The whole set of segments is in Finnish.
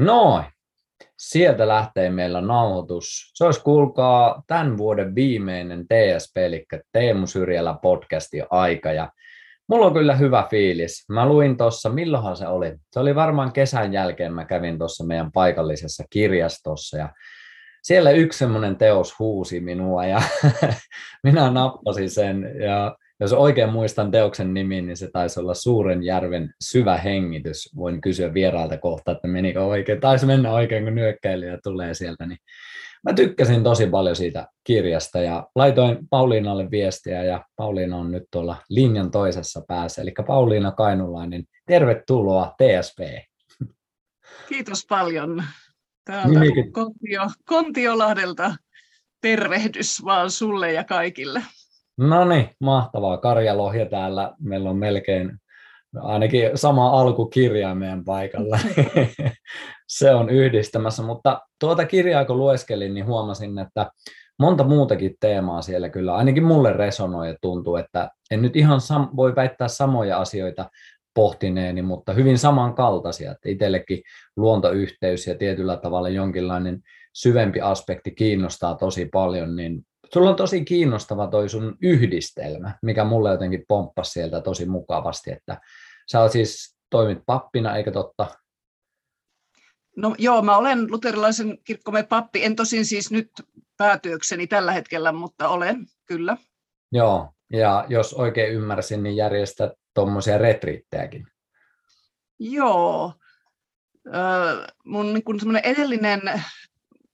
Noin. Sieltä lähtee meillä nauhoitus. Se olisi kuulkaa tämän vuoden viimeinen TSP, eli Teemu Syrjälä podcasti aika. Ja mulla on kyllä hyvä fiilis. Mä luin tuossa, milloinhan se oli? Se oli varmaan kesän jälkeen, mä kävin tuossa meidän paikallisessa kirjastossa ja siellä yksi semmoinen teos huusi minua ja minä nappasin sen ja jos oikein muistan teoksen nimin, niin se taisi olla Suuren järven syvä hengitys. Voin kysyä vieraalta kohta, että menikö oikein. Taisi mennä oikein, kun nyökkäilijä tulee sieltä. Niin mä tykkäsin tosi paljon siitä kirjasta ja laitoin Pauliinalle viestiä ja Pauliina on nyt tuolla linjan toisessa päässä. Eli Pauliina Kainulainen, tervetuloa TSP. Kiitos paljon. Täältä Kontio, Kontiolahdelta tervehdys vaan sulle ja kaikille. No niin, mahtavaa. Karja Lohja täällä. Meillä on melkein ainakin sama alkukirja meidän paikalla. se on yhdistämässä, mutta tuota kirjaa kun lueskelin, niin huomasin, että monta muutakin teemaa siellä kyllä ainakin mulle resonoi ja tuntuu, että en nyt ihan sam- voi väittää samoja asioita pohtineeni, mutta hyvin samankaltaisia. Että itsellekin luontoyhteys ja tietyllä tavalla jonkinlainen syvempi aspekti kiinnostaa tosi paljon, niin Sulla on tosi kiinnostava toi sun yhdistelmä, mikä mulle jotenkin pomppasi sieltä tosi mukavasti, että sä oot siis toimit pappina, eikö totta? No joo, mä olen luterilaisen kirkkomme pappi, en tosin siis nyt päätyökseni tällä hetkellä, mutta olen, kyllä. Joo, ja jos oikein ymmärsin, niin järjestät tuommoisia retriittejäkin. Joo. mun niin edellinen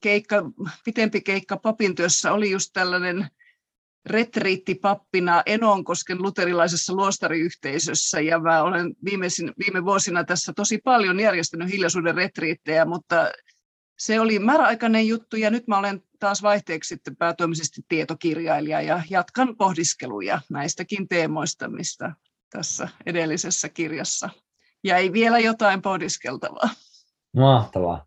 keikka, pitempi keikka papin työssä oli just tällainen retriittipappina Enonkosken luterilaisessa luostariyhteisössä ja mä olen viimeisin, viime vuosina tässä tosi paljon järjestänyt hiljaisuuden retriittejä, mutta se oli määräaikainen juttu ja nyt mä olen taas vaihteeksi sitten päätoimisesti tietokirjailija ja jatkan pohdiskeluja näistäkin teemoista, mistä tässä edellisessä kirjassa jäi vielä jotain pohdiskeltavaa. Mahtavaa.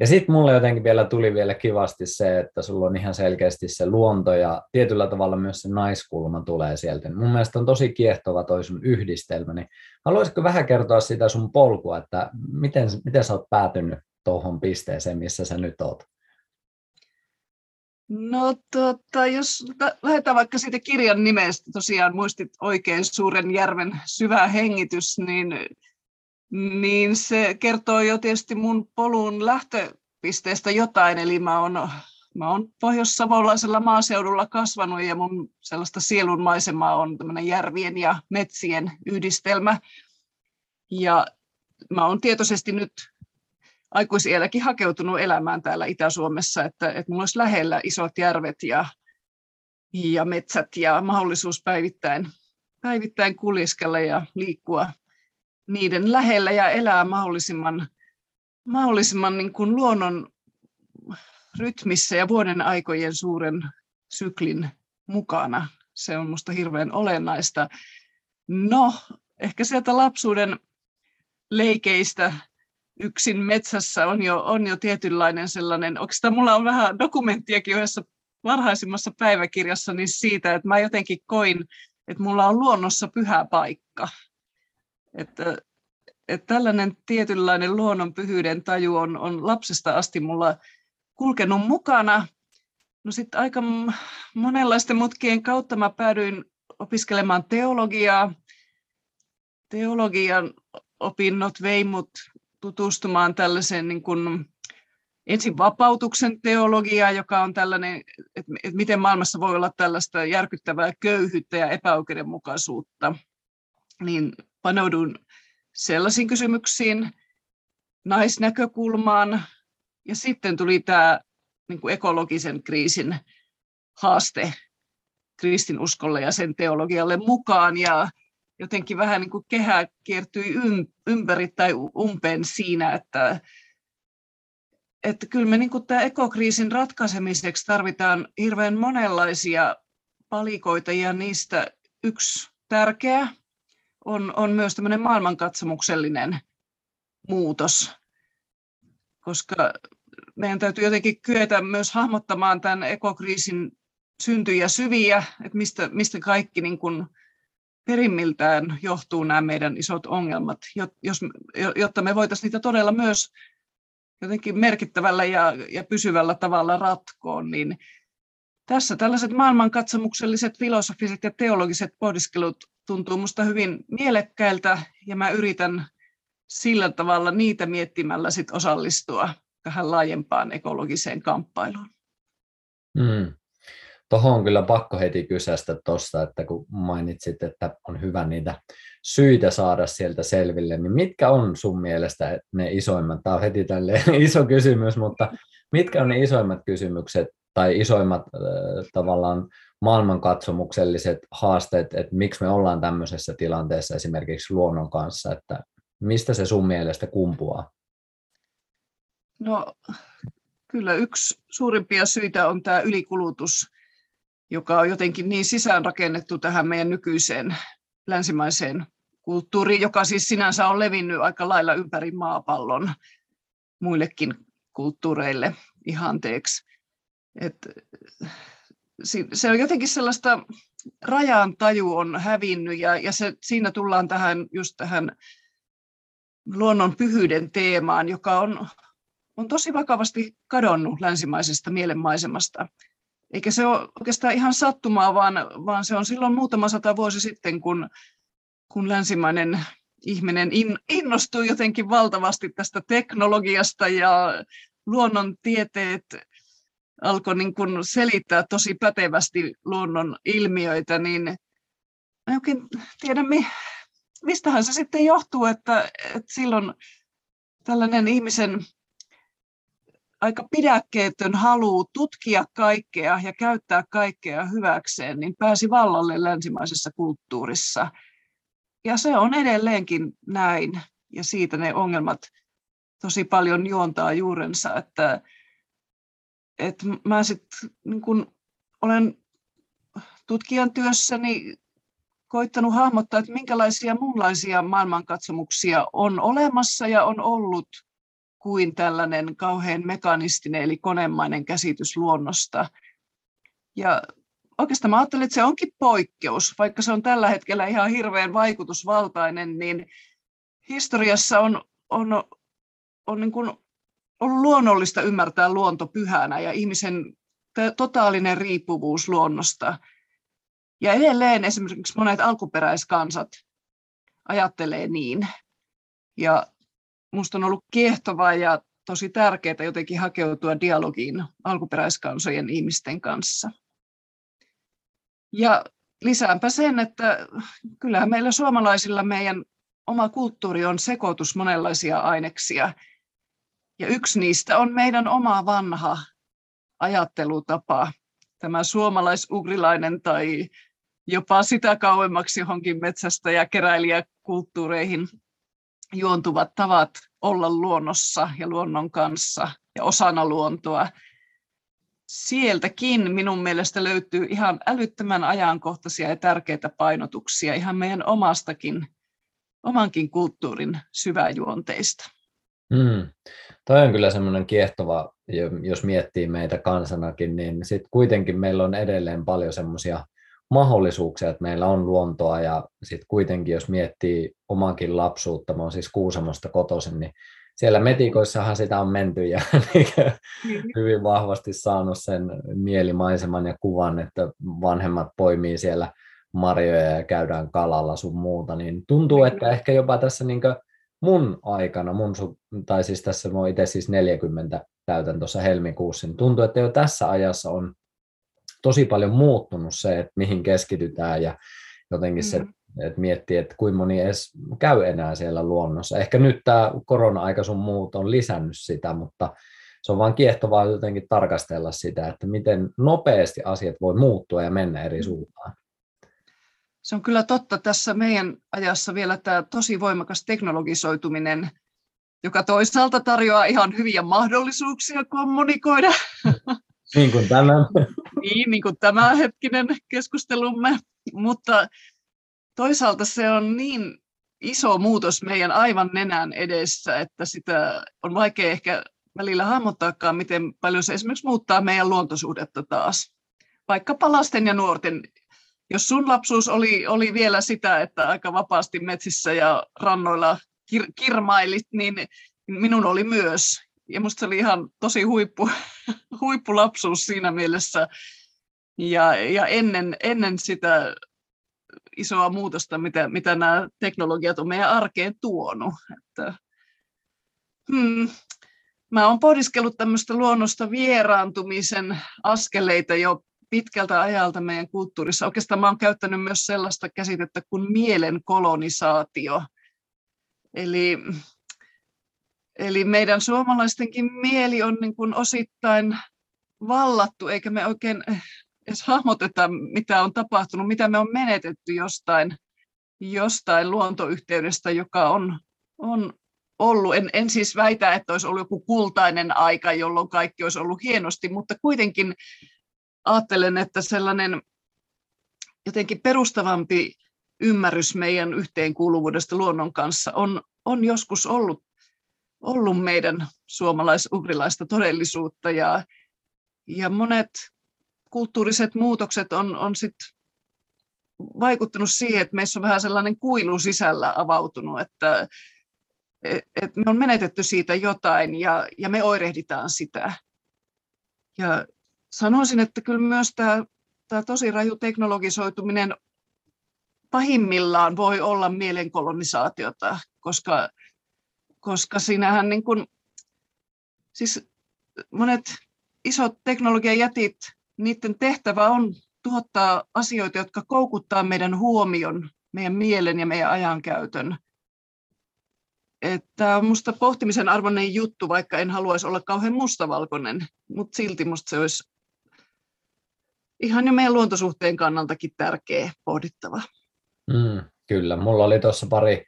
Ja sitten mulle jotenkin vielä tuli vielä kivasti se, että sulla on ihan selkeästi se luonto ja tietyllä tavalla myös se naiskulma tulee sieltä. Mun mielestä on tosi kiehtova toi sun yhdistelmä. Niin haluaisitko vähän kertoa sitä sun polkua, että miten, miten sä oot päätynyt tuohon pisteeseen, missä sä nyt oot? No tota, jos lähdetään vaikka siitä kirjan nimestä, tosiaan muistit oikein Suuren järven syvä hengitys, niin niin se kertoo jo tietysti mun polun lähtöpisteestä jotain, eli mä oon, mä oon pohjois-savolaisella maaseudulla kasvanut ja mun sellaista sielunmaisemaa on tämmöinen järvien ja metsien yhdistelmä. Ja mä oon tietoisesti nyt aikuisielläkin hakeutunut elämään täällä Itä-Suomessa, että, että mulla olisi lähellä isot järvet ja, ja metsät ja mahdollisuus päivittäin, päivittäin kuljeskella ja liikkua niiden lähellä ja elää mahdollisimman, mahdollisimman niin kuin luonnon rytmissä ja vuoden aikojen suuren syklin mukana. Se on minusta hirveän olennaista. No, ehkä sieltä lapsuuden leikeistä yksin metsässä on jo, on jo tietynlainen sellainen, oikeastaan mulla on vähän dokumenttiakin yhdessä varhaisimmassa päiväkirjassa niin siitä, että mä jotenkin koin, että mulla on luonnossa pyhä paikka. Että, että tällainen tietynlainen luonnon pyhyyden taju on, on lapsesta asti mulla kulkenut mukana. No sitten aika monenlaisten mutkien kautta mä päädyin opiskelemaan teologiaa. Teologian opinnot vei mut tutustumaan tällaiseen niin kuin ensin vapautuksen teologiaa, joka on tällainen, että miten maailmassa voi olla tällaista järkyttävää köyhyyttä ja epäoikeudenmukaisuutta. Niin panoudun sellaisiin kysymyksiin, naisnäkökulmaan, ja sitten tuli tämä niin kuin ekologisen kriisin haaste kristinuskolle ja sen teologialle mukaan, ja jotenkin vähän niin kuin kehä kiertyi ympäri tai umpeen siinä, että, että kyllä me niin kuin tämä ekokriisin ratkaisemiseksi tarvitaan hirveän monenlaisia palikoita, ja niistä yksi tärkeä on, on myös tämmöinen maailmankatsomuksellinen muutos, koska meidän täytyy jotenkin kyetä myös hahmottamaan tämän ekokriisin syntyjä syviä, että mistä, mistä kaikki niin kuin perimmiltään johtuu nämä meidän isot ongelmat, jos, jotta me voitaisiin niitä todella myös jotenkin merkittävällä ja, ja pysyvällä tavalla ratkoon, niin tässä tällaiset maailmankatsomukselliset, filosofiset ja teologiset pohdiskelut tuntuu minusta hyvin mielekkäiltä ja mä yritän sillä tavalla niitä miettimällä sit osallistua tähän laajempaan ekologiseen kamppailuun. Mm. Tuohon on kyllä pakko heti kysästä tuosta, että kun mainitsit, että on hyvä niitä syitä saada sieltä selville, niin mitkä on sun mielestä ne isoimmat, tämä on heti iso kysymys, mutta mitkä on ne isoimmat kysymykset tai isoimmat äh, tavallaan maailmankatsomukselliset haasteet, että miksi me ollaan tämmöisessä tilanteessa esimerkiksi luonnon kanssa, että mistä se sun mielestä kumpuaa? No kyllä yksi suurimpia syitä on tämä ylikulutus, joka on jotenkin niin sisäänrakennettu tähän meidän nykyiseen länsimaiseen kulttuuriin, joka siis sinänsä on levinnyt aika lailla ympäri maapallon muillekin kulttuureille ihanteeksi. Et se on jotenkin sellaista rajan taju on hävinnyt ja, ja se, siinä tullaan tähän just tähän luonnon pyhyyden teemaan, joka on, on tosi vakavasti kadonnut länsimaisesta mielenmaisemasta. Eikä se ole oikeastaan ihan sattumaa, vaan, vaan se on silloin muutama sata vuosi sitten, kun, kun länsimainen ihminen in, innostui jotenkin valtavasti tästä teknologiasta ja luonnontieteet alkoi niin kuin selittää tosi pätevästi luonnon ilmiöitä, niin en oikein tiedä, mistähän se sitten johtuu, että, että silloin tällainen ihmisen aika pidäkkeetön halu tutkia kaikkea ja käyttää kaikkea hyväkseen, niin pääsi vallalle länsimaisessa kulttuurissa. Ja se on edelleenkin näin, ja siitä ne ongelmat tosi paljon juontaa juurensa, että, että mä sitten niin kun olen tutkijan työssäni koittanut hahmottaa, että minkälaisia muunlaisia maailmankatsomuksia on olemassa ja on ollut kuin tällainen kauhean mekanistinen eli konemainen käsitys luonnosta. Ja oikeastaan mä ajattelen, että se onkin poikkeus, vaikka se on tällä hetkellä ihan hirveän vaikutusvaltainen, niin historiassa on, on, on niin kuin ollut luonnollista ymmärtää luonto pyhänä ja ihmisen totaalinen riippuvuus luonnosta. Ja edelleen esimerkiksi monet alkuperäiskansat ajattelee niin. Ja minusta on ollut kiehtovaa ja tosi tärkeää jotenkin hakeutua dialogiin alkuperäiskansojen ihmisten kanssa. Ja lisäänpä sen, että kyllähän meillä suomalaisilla meidän oma kulttuuri on sekoitus monenlaisia aineksia. Ja yksi niistä on meidän oma vanha ajattelutapa, tämä suomalaisugrilainen tai jopa sitä kauemmaksi johonkin metsästä ja keräilijäkulttuureihin juontuvat tavat olla luonnossa ja luonnon kanssa ja osana luontoa. Sieltäkin minun mielestä löytyy ihan älyttömän ajankohtaisia ja tärkeitä painotuksia ihan meidän omastakin, omankin kulttuurin syväjuonteista. Mm. Toi on kyllä semmoinen kiehtova, jos miettii meitä kansanakin, niin sitten kuitenkin meillä on edelleen paljon semmoisia mahdollisuuksia, että meillä on luontoa ja sitten kuitenkin jos miettii omankin lapsuutta, mä oon siis Kuusamosta kotoisin, niin siellä metikoissahan sitä on menty ja hyvin vahvasti saanut sen mielimaiseman ja kuvan, että vanhemmat poimii siellä marjoja ja käydään kalalla sun muuta, niin tuntuu, että ehkä jopa tässä niin mun aikana, mun tai siis tässä mä itse siis 40 täytän tuossa helmikuussa, niin tuntuu, että jo tässä ajassa on tosi paljon muuttunut se, että mihin keskitytään ja jotenkin mm. se, että miettii, että kuinka moni edes käy enää siellä luonnossa. Ehkä nyt tämä korona-aika sun muut on lisännyt sitä, mutta se on vaan kiehtovaa jotenkin tarkastella sitä, että miten nopeasti asiat voi muuttua ja mennä eri mm. suuntaan. Se on kyllä totta. Tässä meidän ajassa vielä tämä tosi voimakas teknologisoituminen, joka toisaalta tarjoaa ihan hyviä mahdollisuuksia kommunikoida Niin kuin tämä. niin, niin kuin tämä hetkinen keskustelumme, mutta toisaalta se on niin iso muutos meidän aivan nenän edessä, että sitä on vaikea ehkä välillä hahmottaakaan, miten paljon se esimerkiksi muuttaa meidän luontosuhdetta taas. Vaikka lasten ja nuorten, jos sun lapsuus oli, oli vielä sitä, että aika vapaasti metsissä ja rannoilla kir- kirmailit, niin minun oli myös. ja musta se oli ihan tosi huippu, huippulapsuus siinä mielessä. Ja, ja ennen, ennen sitä isoa muutosta, mitä, mitä nämä teknologiat on meidän arkeen tuonut. Että, hmm, mä oon pohdiskellut tämmöistä luonnosta vieraantumisen askeleita jo pitkältä ajalta meidän kulttuurissa. Oikeastaan mä oon käyttänyt myös sellaista käsitettä kuin mielen kolonisaatio. Eli, eli meidän suomalaistenkin mieli on niin kuin osittain vallattu, eikä me oikein edes hahmoteta, mitä on tapahtunut, mitä me on menetetty jostain, jostain luontoyhteydestä, joka on, on ollut. En, en siis väitä, että olisi ollut joku kultainen aika, jolloin kaikki olisi ollut hienosti, mutta kuitenkin ajattelen, että sellainen jotenkin perustavampi ymmärrys meidän yhteenkuuluvuudesta luonnon kanssa on, on joskus ollut, ollut meidän suomalais-ugrilaista todellisuutta ja, ja monet kulttuuriset muutokset on, on sit vaikuttanut siihen, että meissä on vähän sellainen kuilu sisällä avautunut, että et me on menetetty siitä jotain ja, ja me oirehditaan sitä. Ja sanoisin, että kyllä myös tämä, tämä tosi raju teknologisoituminen pahimmillaan voi olla mielenkolonisaatiota, koska, koska siinähän niin kuin, siis monet isot teknologian jätit, niiden tehtävä on tuottaa asioita, jotka koukuttaa meidän huomion, meidän mielen ja meidän ajankäytön. Tämä on minusta pohtimisen arvoinen juttu, vaikka en haluaisi olla kauhean mustavalkoinen, mutta silti minusta se olisi ihan jo meidän luontosuhteen kannaltakin tärkeä pohdittava. Mm, kyllä, mulla oli tuossa pari,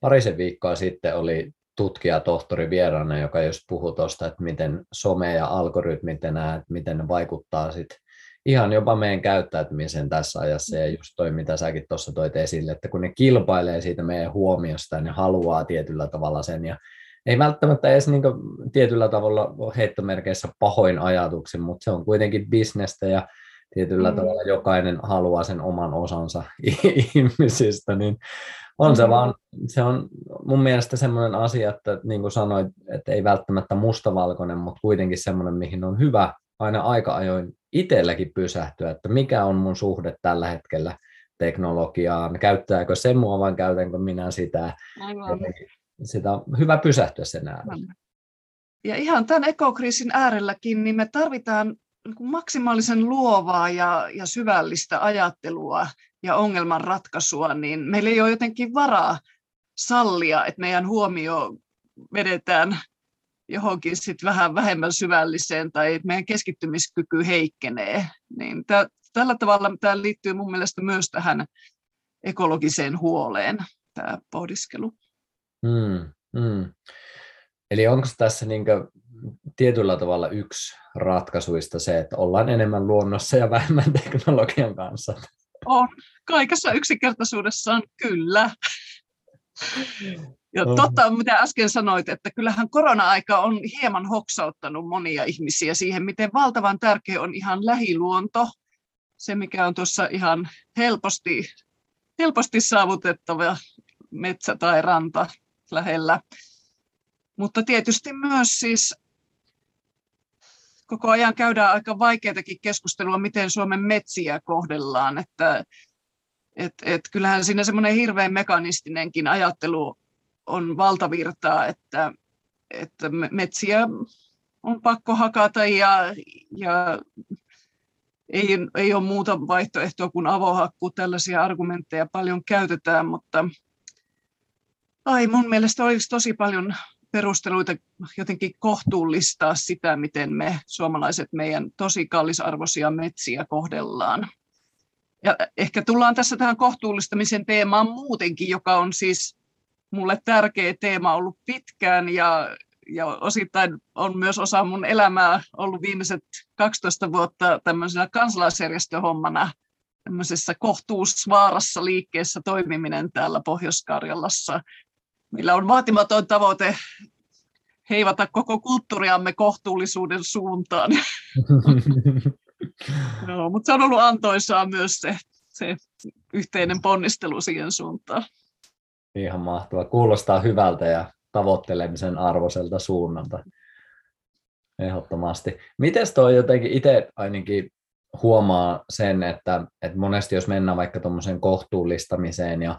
parisen viikkoa sitten oli tutkija, tohtori vieraana, joka just puhui tuosta, että miten some ja algoritmit enää, että miten ne vaikuttaa sit ihan jopa meidän käyttäytymiseen tässä ajassa. Ja just toi, mitä säkin tuossa toit esille, että kun ne kilpailee siitä meidän huomiosta ja ne haluaa tietyllä tavalla sen ja ei välttämättä edes niin tietyllä tavalla heittomerkeissä pahoin ajatuksen, mutta se on kuitenkin bisnestä ja tietyllä mm. tavalla jokainen haluaa sen oman osansa ihmisistä, niin on mm. se vaan, se on mun mielestä semmoinen asia, että niin kuin sanoit, että ei välttämättä mustavalkoinen, mutta kuitenkin semmoinen, mihin on hyvä aina aika ajoin itselläkin pysähtyä, että mikä on mun suhde tällä hetkellä teknologiaan, käyttääkö se mua vai käytänkö minä sitä. Aivan. Sitä on hyvä pysähtyä sen äärellä. Ja ihan tämän ekokriisin äärelläkin, niin me tarvitaan maksimaalisen luovaa ja, ja syvällistä ajattelua ja ongelmanratkaisua, niin meillä ei ole jotenkin varaa sallia, että meidän huomio vedetään johonkin sit vähän vähemmän syvälliseen tai että meidän keskittymiskyky heikkenee. Niin tä, tällä tavalla tämä liittyy mun mielestä myös tähän ekologiseen huoleen, tämä pohdiskelu. Mm, mm. Eli onko tässä niin tietyllä tavalla yksi ratkaisuista se, että ollaan enemmän luonnossa ja vähemmän teknologian kanssa? On. Kaikessa yksinkertaisuudessaan kyllä. Ja totta, mitä äsken sanoit, että kyllähän korona-aika on hieman hoksauttanut monia ihmisiä siihen, miten valtavan tärkeä on ihan lähiluonto, se mikä on tuossa ihan helposti, helposti saavutettava metsä tai ranta lähellä. Mutta tietysti myös siis koko ajan käydään aika vaikeatakin keskustelua, miten Suomen metsiä kohdellaan. Että, et, et kyllähän siinä semmoinen hirveän mekanistinenkin ajattelu on valtavirtaa, että, että metsiä on pakko hakata ja, ja ei, ei ole muuta vaihtoehtoa kuin avohakku. Tällaisia argumentteja paljon käytetään, mutta ai mun mielestä olisi tosi paljon perusteluita jotenkin kohtuullistaa sitä, miten me suomalaiset meidän tosi kallisarvoisia metsiä kohdellaan. Ja ehkä tullaan tässä tähän kohtuullistamisen teemaan muutenkin, joka on siis mulle tärkeä teema ollut pitkään ja, ja osittain on myös osa mun elämää ollut viimeiset 12 vuotta tämmöisenä kansalaisjärjestöhommana tämmöisessä kohtuusvaarassa liikkeessä toimiminen täällä Pohjois-Karjalassa – Meillä on vaatimaton tavoite heivata koko kulttuuriamme kohtuullisuuden suuntaan. no, mutta se on ollut antoisaa myös se, se yhteinen ponnistelu siihen suuntaan. Ihan mahtavaa. Kuulostaa hyvältä ja tavoittelemisen arvoiselta suunnalta. Ehdottomasti. Miten toi jotenkin itse ainakin huomaa sen, että, että monesti jos mennään vaikka tuommoiseen kohtuullistamiseen ja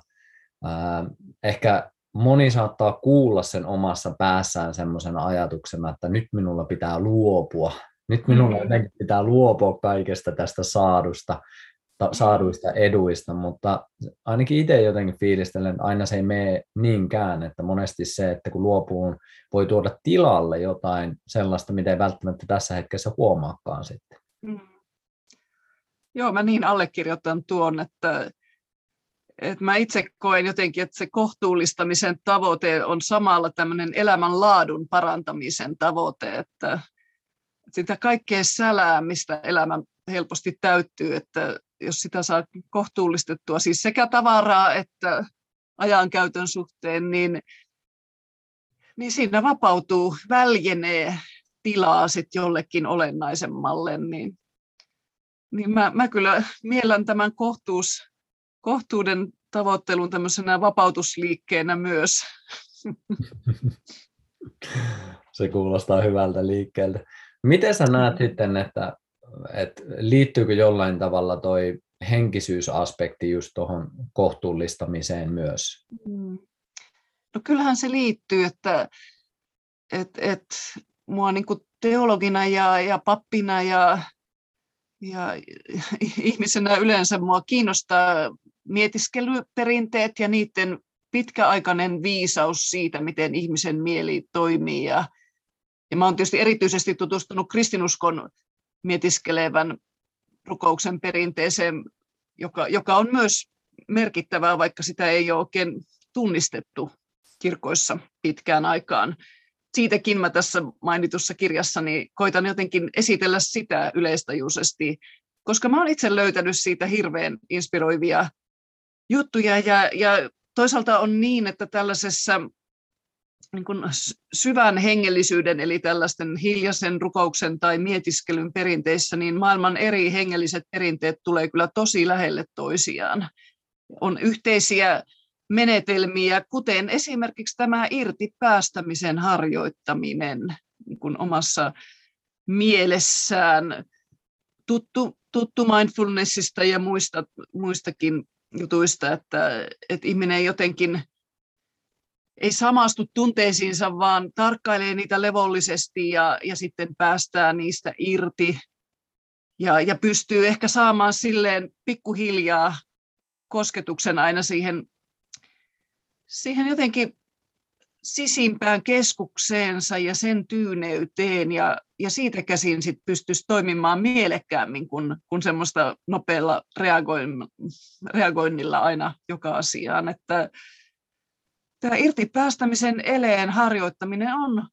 ää, ehkä moni saattaa kuulla sen omassa päässään semmoisena ajatuksena, että nyt minulla pitää luopua, nyt minulla mm. jotenkin pitää luopua kaikesta tästä saadusta, ta, saaduista eduista, mutta ainakin itse jotenkin fiilistelen, että aina se ei mene niinkään, että monesti se, että kun luopuu, voi tuoda tilalle jotain sellaista, mitä ei välttämättä tässä hetkessä huomaakaan sitten. Mm. Joo, mä niin allekirjoitan tuon, että, että mä itse koen jotenkin, että se kohtuullistamisen tavoite on samalla tämmöinen elämänlaadun parantamisen tavoite, että sitä kaikkea sälää, mistä elämä helposti täyttyy, että jos sitä saa kohtuullistettua, siis sekä tavaraa että ajankäytön suhteen, niin, niin siinä vapautuu, väljenee tilaa sitten jollekin olennaisemmalle, niin, niin mä, mä kyllä miellän tämän kohtuus, kohtuuden tavoittelun tämmöisenä vapautusliikkeenä myös. Se kuulostaa hyvältä liikkeeltä. Miten sä näet sitten, että, että liittyykö jollain tavalla toi henkisyysaspekti just tuohon kohtuullistamiseen myös? Mm. No kyllähän se liittyy, että et, et, mua niin kuin teologina ja, ja pappina ja, ja ihmisenä yleensä mua kiinnostaa mietiskelyperinteet ja niiden pitkäaikainen viisaus siitä, miten ihmisen mieli toimii. Ja, ja mä olen tietysti erityisesti tutustunut kristinuskon mietiskelevän rukouksen perinteeseen, joka, joka on myös merkittävää, vaikka sitä ei ole oikein tunnistettu kirkoissa pitkään aikaan. Siitäkin mä tässä mainitussa kirjassani koitan jotenkin esitellä sitä yleistajuisesti, koska mä olen itse löytänyt siitä hirveän inspiroivia juttuja ja, ja toisaalta on niin, että tällaisessa niin kuin syvän hengellisyyden, eli tällaisten hiljaisen rukouksen tai mietiskelyn perinteissä, niin maailman eri hengelliset perinteet tulee kyllä tosi lähelle toisiaan. On yhteisiä menetelmiä, kuten esimerkiksi tämä irti päästämisen harjoittaminen niin kuin omassa mielessään, tuttu, tuttu mindfulnessista ja muista, muistakin jutuista, että, että ihminen jotenkin ei samastu tunteisiinsa, vaan tarkkailee niitä levollisesti ja, ja sitten päästää niistä irti. Ja, ja pystyy ehkä saamaan silleen pikkuhiljaa kosketuksen aina siihen, siihen jotenkin sisimpään keskukseensa ja sen tyyneyteen ja, ja siitä käsin sit pystyisi toimimaan mielekkäämmin kuin, kuin semmoista nopealla reagoinnilla aina joka asiaan. Että, tämä irti päästämisen eleen harjoittaminen on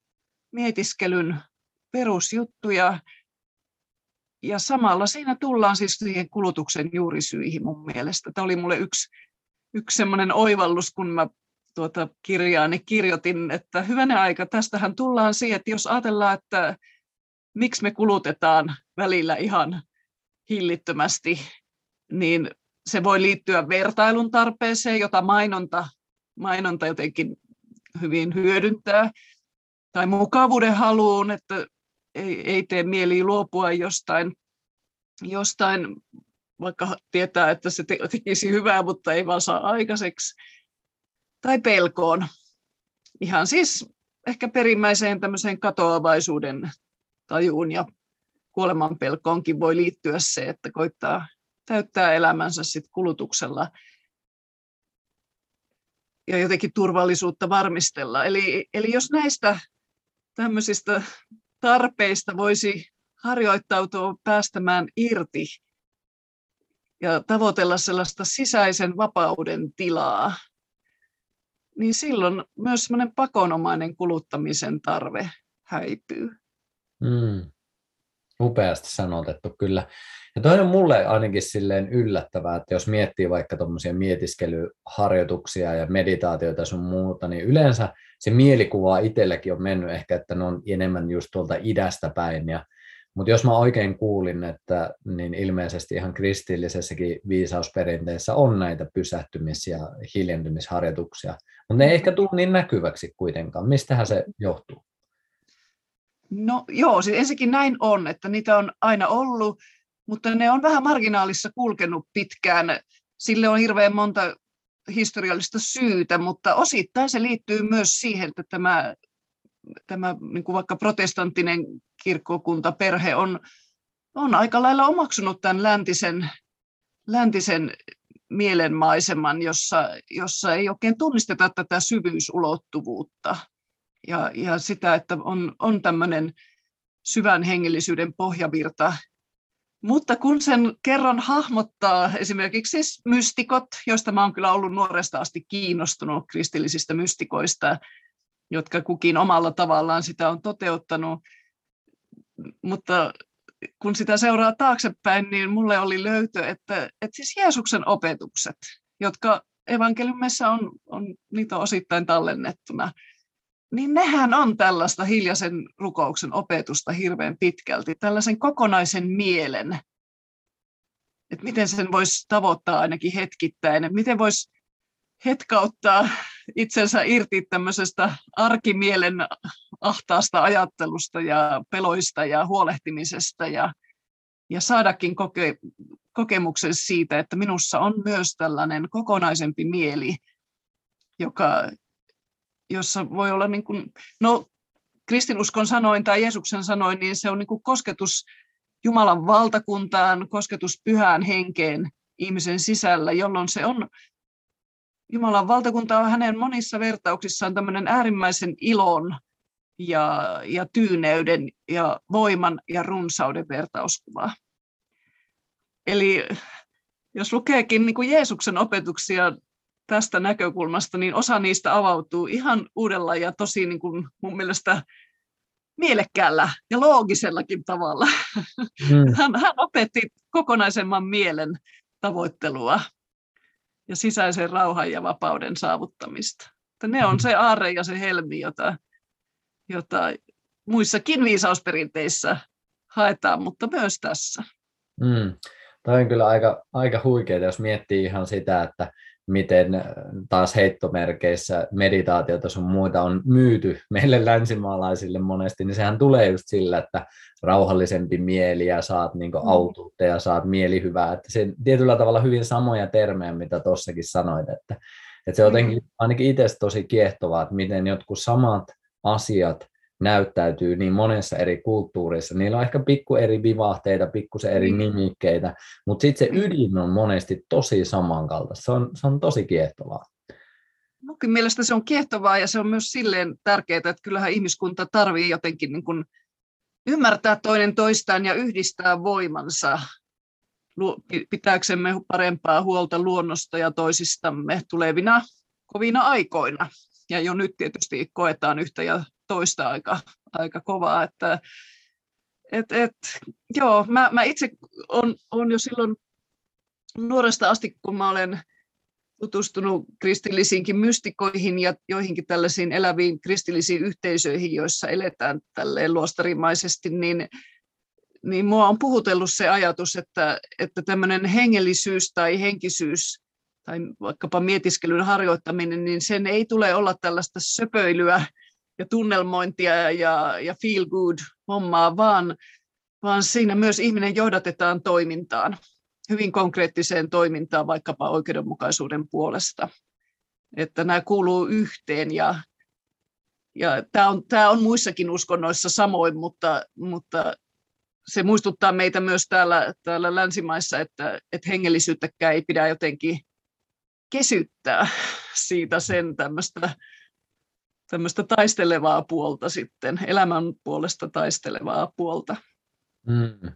mietiskelyn perusjuttuja. Ja samalla siinä tullaan siis siihen kulutuksen juurisyihin mun mielestä. Tämä oli mulle yksi, yksi semmoinen oivallus, kun mä tuota kirjaani kirjoitin, että hyvänä aika, tästähän tullaan siihen, että jos ajatellaan, että miksi me kulutetaan välillä ihan hillittömästi, niin se voi liittyä vertailun tarpeeseen, jota mainonta mainonta jotenkin hyvin hyödyntää, tai mukavuuden haluun, että ei, ei tee mieli luopua jostain, jostain, vaikka tietää, että se tekisi hyvää, mutta ei vaan saa aikaiseksi, tai pelkoon. Ihan siis ehkä perimmäiseen tämmöiseen katoavaisuuden tajuun ja kuoleman pelkoonkin voi liittyä se, että koittaa täyttää elämänsä sit kulutuksella ja jotenkin turvallisuutta varmistella. Eli, eli jos näistä tämmöisistä tarpeista voisi harjoittautua päästämään irti ja tavoitella sellaista sisäisen vapauden tilaa, niin silloin myös semmoinen pakonomainen kuluttamisen tarve häipyy. Mm. Upeasti sanotettu kyllä. Ja toi on mulle ainakin silleen yllättävää, että jos miettii vaikka tuommoisia mietiskelyharjoituksia ja meditaatioita sun muuta, niin yleensä se mielikuva itselläkin on mennyt ehkä, että ne on enemmän just tuolta idästä päin. Ja, mutta jos mä oikein kuulin, että niin ilmeisesti ihan kristillisessäkin viisausperinteessä on näitä pysähtymis- ja hiljentymisharjoituksia, mutta ne ei ehkä tule niin näkyväksi kuitenkaan. Mistähän se johtuu? No joo, siis ensinnäkin näin on, että niitä on aina ollut, mutta ne on vähän marginaalissa kulkenut pitkään. Sille on hirveän monta historiallista syytä, mutta osittain se liittyy myös siihen, että tämä, tämä niin kuin vaikka protestanttinen kirkkokunta, perhe on, on aika lailla omaksunut tämän läntisen, läntisen mielenmaiseman, jossa, jossa ei oikein tunnisteta tätä syvyysulottuvuutta ja, ja sitä, että on, on tämmöinen syvän hengellisyyden pohjavirta. Mutta kun sen kerran hahmottaa esimerkiksi mystikot, joista mä oon kyllä ollut nuoresta asti kiinnostunut kristillisistä mystikoista, jotka kukin omalla tavallaan sitä on toteuttanut, mutta kun sitä seuraa taaksepäin, niin mulle oli löytö, että, että siis Jeesuksen opetukset, jotka evankeliumissa on, on, niitä on osittain tallennettuna, niin nehän on tällaista hiljaisen rukouksen opetusta hirveän pitkälti, tällaisen kokonaisen mielen, että miten sen voisi tavoittaa ainakin hetkittäin, että miten voisi hetkauttaa itsensä irti tämmöisestä arkimielen ahtaasta ajattelusta ja peloista ja huolehtimisesta ja, ja saadakin koke, kokemuksen siitä, että minussa on myös tällainen kokonaisempi mieli, joka, jossa voi olla, niin kuin, no kristinuskon sanoin tai Jeesuksen sanoin, niin se on niin kuin kosketus Jumalan valtakuntaan, kosketus pyhään henkeen ihmisen sisällä, jolloin se on Jumalan valtakunta on hänen monissa vertauksissaan tämmöinen äärimmäisen ilon ja, ja tyyneyden ja voiman ja runsauden vertauskuva. Eli jos lukeekin niin kuin Jeesuksen opetuksia tästä näkökulmasta, niin osa niistä avautuu ihan uudella ja tosi niin kuin mun mielestä mielekkäällä ja loogisellakin tavalla. Hmm. Hän, hän opetti kokonaisemman mielen tavoittelua ja sisäisen rauhan ja vapauden saavuttamista. Että ne on se aarre ja se helmi, jota, jota muissakin viisausperinteissä haetaan, mutta myös tässä. Mm. Tämä on kyllä aika, aika huikeaa, jos miettii ihan sitä, että miten äh, taas heittomerkeissä meditaatiota sun muita on myyty meille länsimaalaisille monesti, niin sehän tulee just sillä, että rauhallisempi mieli ja saat niin autuutta ja saat mielihyvää. Että se tietyllä tavalla hyvin samoja termejä, mitä tuossakin sanoit, että, että se on jotenkin mm. ainakin itse tosi kiehtovaa, että miten jotkut samat asiat näyttäytyy niin monessa eri kulttuurissa. Niillä on ehkä pikku eri vivahteita, pikkusen eri mm. nimikkeitä, mutta sitten se ydin on monesti tosi samankaltaista. Se on, se on tosi kiehtovaa. Munkin mielestä se on kiehtovaa ja se on myös silleen tärkeää, että kyllähän ihmiskunta tarvii jotenkin niin kuin ymmärtää toinen toistaan ja yhdistää voimansa pitääksemme parempaa huolta luonnosta ja toisistamme tulevina kovina aikoina. Ja jo nyt tietysti koetaan yhtä ja toista aika, aika kovaa. Että, et, et, joo, mä, mä itse on, on jo silloin nuoresta asti, kun mä olen tutustunut kristillisiinkin mystikoihin ja joihinkin tällaisiin eläviin kristillisiin yhteisöihin, joissa eletään tälleen luostarimaisesti, niin, niin mua on puhutellut se ajatus, että, että tämmöinen hengellisyys tai henkisyys tai vaikkapa mietiskelyn harjoittaminen, niin sen ei tule olla tällaista söpöilyä ja tunnelmointia ja, ja feel good hommaa, vaan, vaan siinä myös ihminen johdatetaan toimintaan, hyvin konkreettiseen toimintaan vaikkapa oikeudenmukaisuuden puolesta. Että nämä kuuluu yhteen ja, ja tämä, on, tämä on muissakin uskonnoissa samoin, mutta, mutta se muistuttaa meitä myös täällä, täällä länsimaissa, että, että hengellisyyttäkään ei pidä jotenkin kesyttää siitä sen tämmöistä tämmöistä taistelevaa puolta sitten, elämän puolesta taistelevaa puolta. Mm.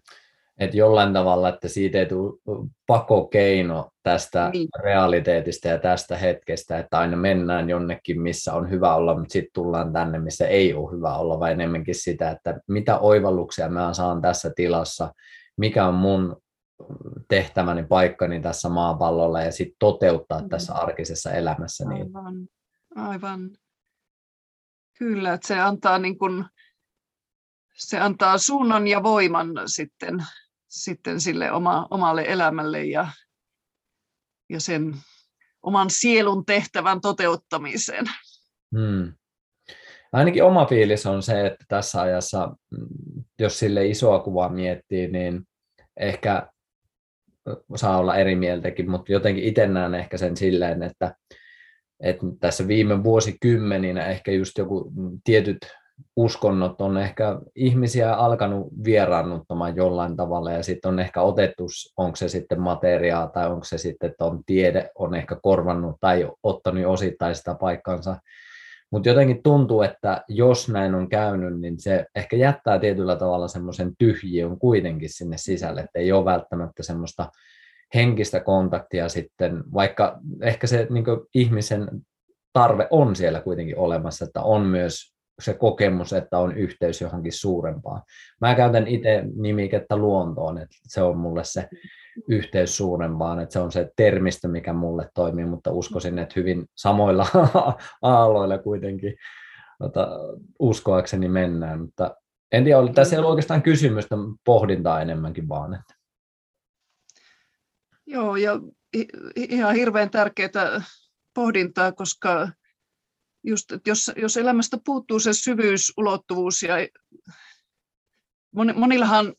Et jollain tavalla, että siitä ei tule pakokeino tästä niin. realiteetista ja tästä hetkestä, että aina mennään jonnekin, missä on hyvä olla, mutta sitten tullaan tänne, missä ei ole hyvä olla, vai enemmänkin sitä, että mitä oivalluksia mä saan tässä tilassa, mikä on mun tehtäväni, paikkani tässä maapallolla ja sitten toteuttaa mm. tässä arkisessa elämässä. Niin. Aivan. Aivan. Kyllä, että se antaa, niin kuin, se antaa suunnan ja voiman sitten, sitten sille oma, omalle elämälle ja, ja sen oman sielun tehtävän toteuttamiseen. Hmm. ainakin oma fiilis on se, että tässä ajassa, mm, jos sille isoa kuvaa miettii, niin ehkä saa olla eri mieltäkin, mutta jotenkin itse näen ehkä sen silleen, että, että tässä viime vuosikymmeninä ehkä just joku tietyt uskonnot on ehkä ihmisiä alkanut vieraannuttamaan jollain tavalla ja sitten on ehkä otettu, onko se sitten materiaa tai onko se sitten, on tiede on ehkä korvannut tai ottanut osittain sitä paikkansa. Mutta jotenkin tuntuu, että jos näin on käynyt, niin se ehkä jättää tietyllä tavalla semmoisen tyhjiön kuitenkin sinne sisälle, että ei ole välttämättä semmoista henkistä kontaktia sitten, vaikka ehkä se niin ihmisen tarve on siellä kuitenkin olemassa, että on myös se kokemus, että on yhteys johonkin suurempaan. Mä käytän itse nimikettä luontoon, että se on mulle se yhteys suurempaan, että se on se termistö, mikä mulle toimii, mutta uskoisin, että hyvin samoilla aalloilla kuitenkin tota, uskoakseni mennään, mutta en tiedä, tässä ei ollut oikeastaan kysymystä, pohdintaa enemmänkin vaan. Että. Joo, ja ihan hirveän tärkeää pohdintaa, koska just, jos, jos elämästä puuttuu se syvyys, ulottuvuus ja monillahan,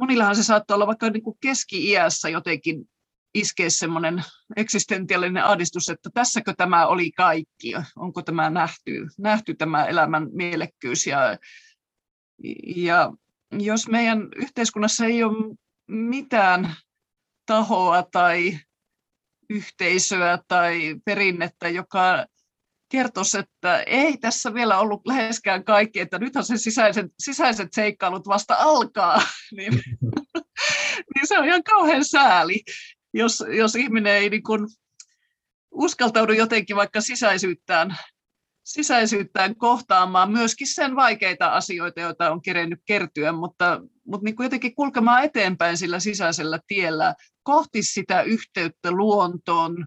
monillahan se saattaa olla vaikka niin kuin keski-iässä jotenkin iskee semmoinen eksistentiaalinen ahdistus, että tässäkö tämä oli kaikki, onko tämä nähty, nähty tämä elämän mielekkyys. Ja, ja jos meidän yhteiskunnassa ei ole mitään tahoa tai yhteisöä tai perinnettä, joka kertoisi, että ei tässä vielä ollut läheskään kaikki, että nythän se sisäiset, sisäiset seikkailut vasta alkaa, niin, niin se on ihan kauhean sääli, jos, jos ihminen ei niin kuin uskaltaudu jotenkin vaikka sisäisyyttään, sisäisyyttään kohtaamaan myöskin sen vaikeita asioita, joita on kerennyt kertyä, mutta, mutta niin kuin jotenkin kulkemaan eteenpäin sillä sisäisellä tiellä kohti sitä yhteyttä luontoon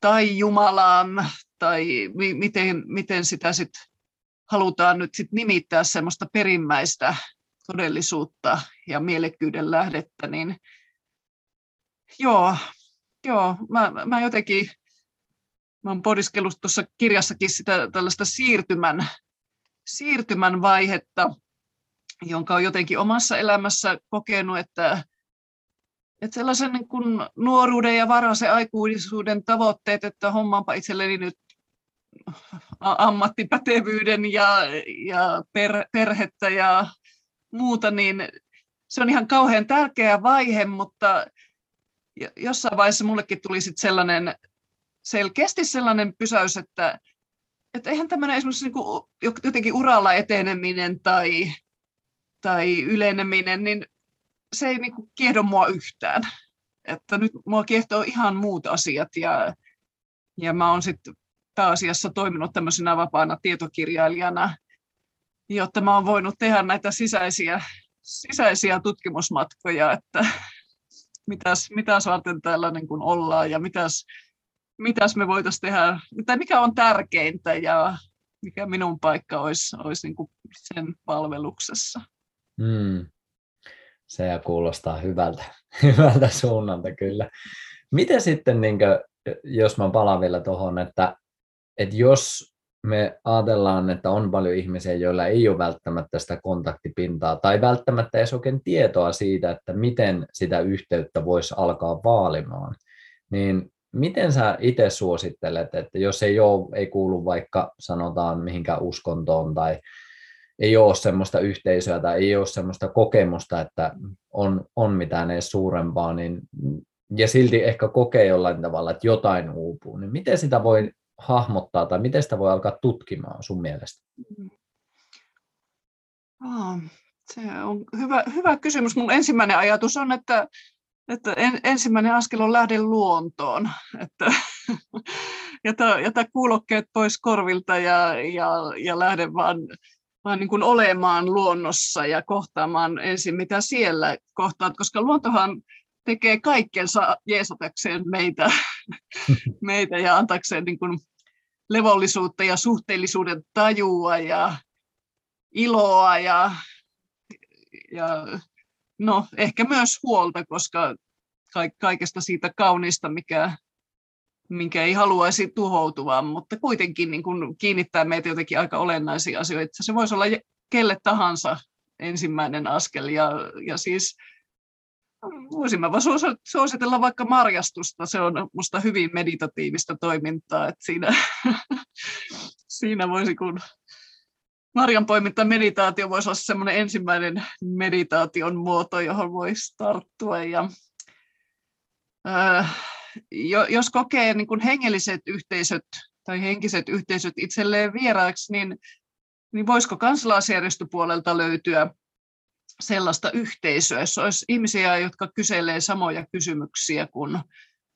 tai Jumalaan tai mi- miten, miten sitä sit halutaan nyt sit nimittää semmoista perimmäistä todellisuutta ja mielekkyyden lähdettä, niin joo, joo. Mä, mä jotenkin, mä oon pohdiskellut tuossa kirjassakin sitä tällaista siirtymän, siirtymän vaihetta, jonka on jotenkin omassa elämässä kokenut, että, että sellaisen niin kuin nuoruuden ja varhaisen aikuisuuden tavoitteet, että hommaanpa itselleni nyt ammattipätevyyden ja, ja per, perhettä ja muuta, niin se on ihan kauhean tärkeä vaihe, mutta jossain vaiheessa mullekin tuli sit sellainen, selkeästi sellainen pysäys, että, että eihän tämmöinen esimerkiksi niin kuin jotenkin uralla eteneminen tai, tai yleneminen, niin se ei niin kuin kiehdo mua yhtään. Että nyt mua kiehtoo ihan muut asiat ja, ja mä oon sitten pääasiassa toiminut tämmöisenä vapaana tietokirjailijana, jotta mä oon voinut tehdä näitä sisäisiä, sisäisiä tutkimusmatkoja, että mitäs, mitäs varten täällä niin kuin ollaan ja mitäs, mitäs me voitaisiin tehdä, tai mikä on tärkeintä ja mikä minun paikka olisi, olisi niin kuin sen palveluksessa. Hmm. Se kuulostaa hyvältä, hyvältä suunnalta kyllä. Miten sitten, niin kuin, jos mä palaan vielä tuohon, että että jos me ajatellaan, että on paljon ihmisiä, joilla ei ole välttämättä sitä kontaktipintaa tai välttämättä edes oikein tietoa siitä, että miten sitä yhteyttä voisi alkaa vaalimaan, niin miten sä itse suosittelet, että jos ei, ole, ei kuulu vaikka sanotaan mihinkään uskontoon tai ei ole semmoista yhteisöä tai ei ole semmoista kokemusta, että on, on mitään edes suurempaa, niin, ja silti ehkä kokee jollain tavalla, että jotain uupuu, niin miten sitä voi hahmottaa tai miten sitä voi alkaa tutkimaan sun mielestä? Se on hyvä, hyvä kysymys. Mun ensimmäinen ajatus on, että, että en, ensimmäinen askel on lähde luontoon. Että, jätä, jätä kuulokkeet pois korvilta ja, ja, ja lähde vaan, vaan niin kuin olemaan luonnossa ja kohtaamaan ensin, mitä siellä kohtaat, koska luontohan tekee kaikkensa jeesatakseen meitä, meitä ja antakseen niin kuin levollisuutta ja suhteellisuuden tajua ja iloa ja, ja no, ehkä myös huolta, koska kaikesta siitä kaunista, mikä, minkä ei haluaisi tuhoutua, mutta kuitenkin niin kuin kiinnittää meitä jotenkin aika olennaisia asioita. Se voisi olla kelle tahansa ensimmäinen askel. Ja, ja siis voisin mä suositella vaikka marjastusta. Se on minusta hyvin meditatiivista toimintaa. Että siinä, siinä voisi, kun marjan poiminta meditaatio voisi olla semmoinen ensimmäinen meditaation muoto, johon voisi tarttua. Ja, äh, jos kokee niin kuin hengelliset yhteisöt tai henkiset yhteisöt itselleen vieraaksi, niin, niin voisiko kansalaisjärjestöpuolelta löytyä sellaista yhteisöä, jos olisi ihmisiä, jotka kyselee samoja kysymyksiä kuin,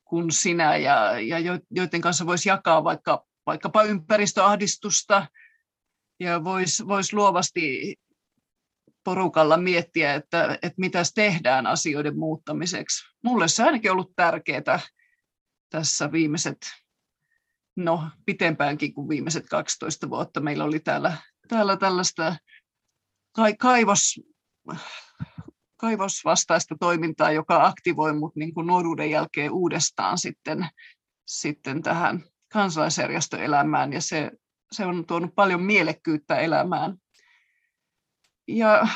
kuin sinä ja, ja joiden kanssa voisi jakaa vaikka, vaikkapa ympäristöahdistusta ja voisi vois luovasti porukalla miettiä, että, että mitä tehdään asioiden muuttamiseksi. Mulle se ainakin ollut tärkeää tässä viimeiset, no pitempäänkin kuin viimeiset 12 vuotta. Meillä oli täällä, täällä tällaista kaivos, kaivosvastaista toimintaa, joka aktivoi mut niin kuin nuoruuden jälkeen uudestaan sitten, sitten tähän kansalaisjärjestöelämään ja se, se on tuonut paljon mielekkyyttä elämään. Ja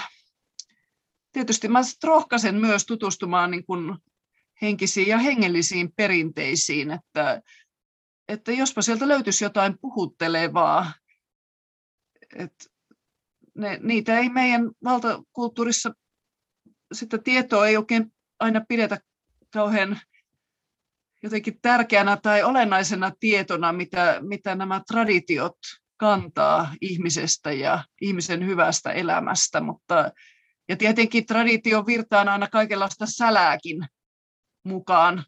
tietysti mä rohkaisen myös tutustumaan niin kuin henkisiin ja hengellisiin perinteisiin, että, että jospa sieltä löytyisi jotain puhuttelevaa, että ne, niitä ei meidän valtakulttuurissa, sitä tietoa ei oikein aina pidetä kauhean jotenkin tärkeänä tai olennaisena tietona, mitä, mitä nämä traditiot kantaa ihmisestä ja ihmisen hyvästä elämästä, mutta ja tietenkin traditio virtaan aina kaikenlaista sälääkin mukaan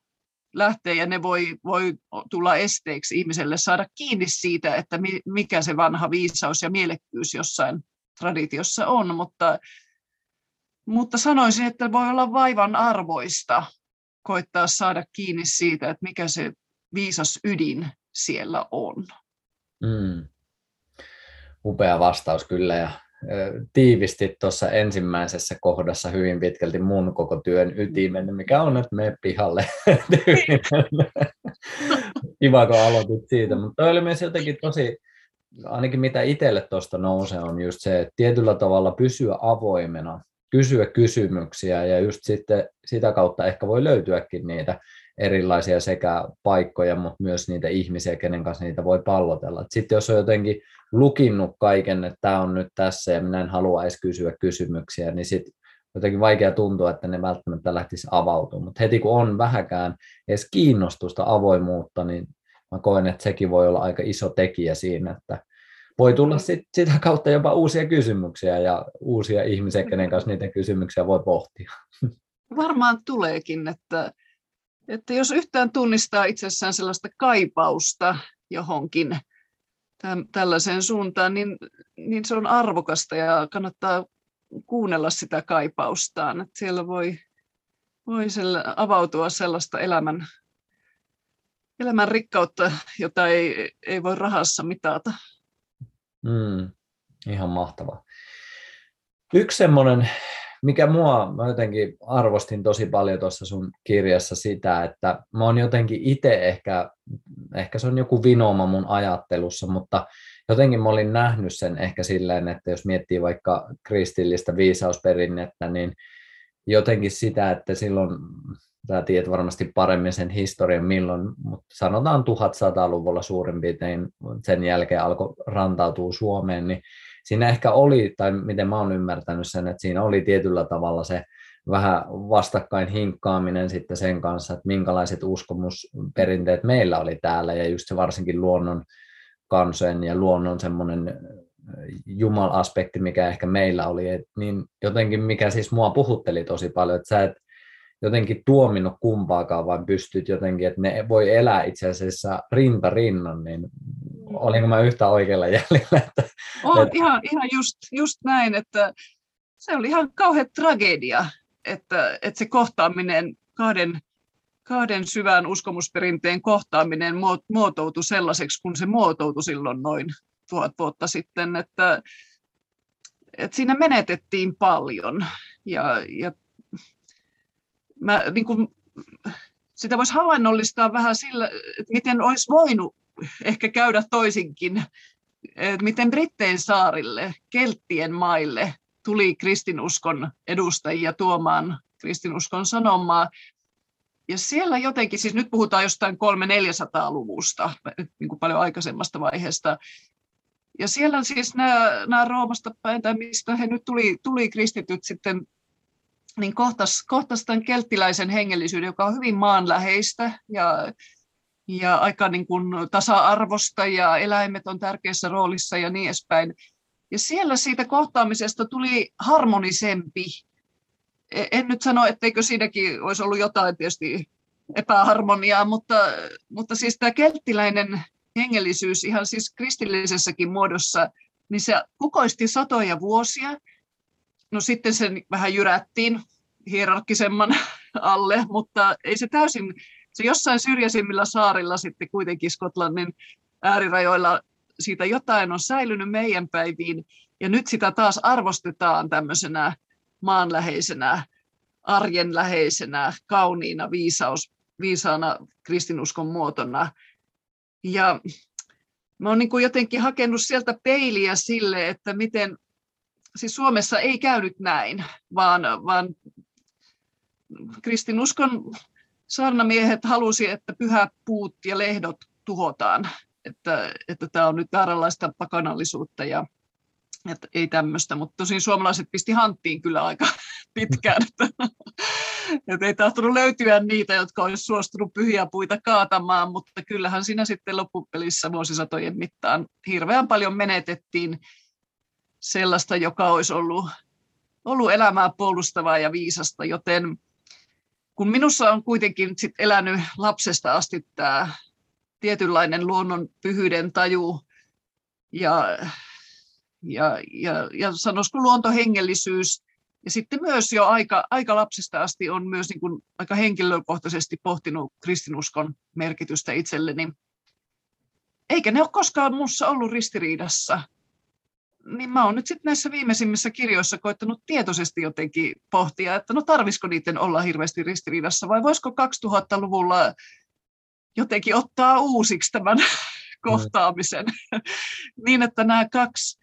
lähtee ja ne voi, voi tulla esteeksi ihmiselle saada kiinni siitä, että mikä se vanha viisaus ja mielekkyys jossain traditiossa on, mutta, mutta sanoisin, että voi olla vaivan arvoista koittaa saada kiinni siitä, että mikä se viisas ydin siellä on. Mm. Upea vastaus kyllä ja tiivisti tuossa ensimmäisessä kohdassa hyvin pitkälti mun koko työn ytimen, mikä on, että me pihalle. Kiva, kun aloitit siitä, mutta oli myös jotenkin tosi, ainakin mitä itselle tuosta nousee, on just se, että tietyllä tavalla pysyä avoimena, kysyä kysymyksiä ja just sitten sitä kautta ehkä voi löytyäkin niitä erilaisia sekä paikkoja, mutta myös niitä ihmisiä, kenen kanssa niitä voi pallotella. Sitten jos on jotenkin lukinnut kaiken, että tämä on nyt tässä ja minä en halua edes kysyä kysymyksiä, niin sitten jotenkin vaikea tuntua, että ne välttämättä lähtisi avautumaan. Mutta heti kun on vähäkään edes kiinnostusta, avoimuutta, niin mä koen, että sekin voi olla aika iso tekijä siinä, että voi tulla sit, sitä kautta jopa uusia kysymyksiä ja uusia ihmisiä, kenen kanssa niitä kysymyksiä voi pohtia. Varmaan tuleekin, että että jos yhtään tunnistaa itsessään sellaista kaipausta johonkin tällaiseen suuntaan, niin, niin se on arvokasta ja kannattaa kuunnella sitä kaipaustaan. Että siellä voi, voi avautua sellaista elämän, elämän rikkautta, jota ei, ei voi rahassa mitata. Mm, ihan mahtavaa. Yksi semmoinen mikä mua, mä jotenkin arvostin tosi paljon tuossa sun kirjassa sitä, että mä oon jotenkin itse ehkä, ehkä se on joku vinoma mun ajattelussa, mutta jotenkin mä olin nähnyt sen ehkä silleen, että jos miettii vaikka kristillistä viisausperinnettä, niin jotenkin sitä, että silloin, sä tiedät varmasti paremmin sen historian milloin, mutta sanotaan 1100-luvulla suurin piirtein sen jälkeen alkoi rantautua Suomeen, niin siinä ehkä oli, tai miten mä oon ymmärtänyt sen, että siinä oli tietyllä tavalla se vähän vastakkain hinkkaaminen sitten sen kanssa, että minkälaiset uskomusperinteet meillä oli täällä, ja just se varsinkin luonnon kansojen ja luonnon semmoinen jumal-aspekti, mikä ehkä meillä oli, et niin jotenkin mikä siis mua puhutteli tosi paljon, että sä et jotenkin tuominut kumpaakaan, vaan pystyt jotenkin, että ne voi elää itse asiassa rinta rinnan, niin olinko mä yhtä oikealla jäljellä? Että, on että... ihan, ihan just, just näin, että se oli ihan kauhean tragedia, että, että se kohtaaminen, kahden, kahden syvän uskomusperinteen kohtaaminen muotoutui sellaiseksi, kun se muotoutui silloin noin tuhat vuotta sitten, että, että siinä menetettiin paljon. Ja, ja mä, niin kuin, sitä voisi havainnollistaa vähän sillä, että miten olisi voinut ehkä käydä toisinkin, että miten Brittein saarille, Kelttien maille tuli kristinuskon edustajia tuomaan kristinuskon sanomaa. Ja siellä jotenkin, siis nyt puhutaan jostain 300-400-luvusta, niin kuin paljon aikaisemmasta vaiheesta, ja siellä siis nämä, nämä Roomasta päin, tai mistä he nyt tuli, tuli kristityt sitten, niin kohtas, kohtas tämän kelttiläisen hengellisyyden, joka on hyvin maanläheistä ja, ja aika niin kuin tasa-arvosta ja eläimet on tärkeässä roolissa ja niin edespäin. Ja siellä siitä kohtaamisesta tuli harmonisempi. E, en nyt sano, etteikö siinäkin olisi ollut jotain tietysti epäharmoniaa, mutta, mutta siis tämä kelttiläinen hengellisyys ihan siis kristillisessäkin muodossa, niin se kukoisti satoja vuosia. No sitten sen vähän jyrättiin hierarkisemman alle, mutta ei se täysin, se jossain syrjäisimmillä saarilla sitten kuitenkin Skotlannin äärirajoilla siitä jotain on säilynyt meidän päiviin, ja nyt sitä taas arvostetaan tämmöisenä maanläheisenä, arjenläheisenä, kauniina viisaus, viisaana kristinuskon muotona. Ja mä oon niin kuin jotenkin hakenut sieltä peiliä sille, että miten, siis Suomessa ei käynyt näin, vaan, vaan kristinuskon saarnamiehet halusi, että pyhät puut ja lehdot tuhotaan, että, että tämä on nyt vääränlaista pakanallisuutta ja että ei tämmöistä, mutta tosin suomalaiset pisti hanttiin kyllä aika pitkään, että, että ei tahtonut löytyä niitä, jotka olisi suostunut pyhiä puita kaatamaan, mutta kyllähän siinä sitten loppupelissä vuosisatojen mittaan hirveän paljon menetettiin sellaista, joka olisi ollut, ollut elämää puolustavaa ja viisasta, joten kun minussa on kuitenkin sit elänyt lapsesta asti tämä tietynlainen luonnon pyhyyden taju ja, ja, ja, ja sanoisiko luontohengellisyys, ja sitten myös jo aika, aika lapsesta asti on myös niin kuin aika henkilökohtaisesti pohtinut kristinuskon merkitystä itselleni. Eikä ne ole koskaan minussa ollut ristiriidassa. Niin mä oon nyt sitten näissä viimeisimmissä kirjoissa koittanut tietoisesti jotenkin pohtia, että no tarvisiko niiden olla hirveästi ristiriidassa vai voisiko 2000-luvulla jotenkin ottaa uusiksi tämän mm. kohtaamisen niin, että nämä kaksi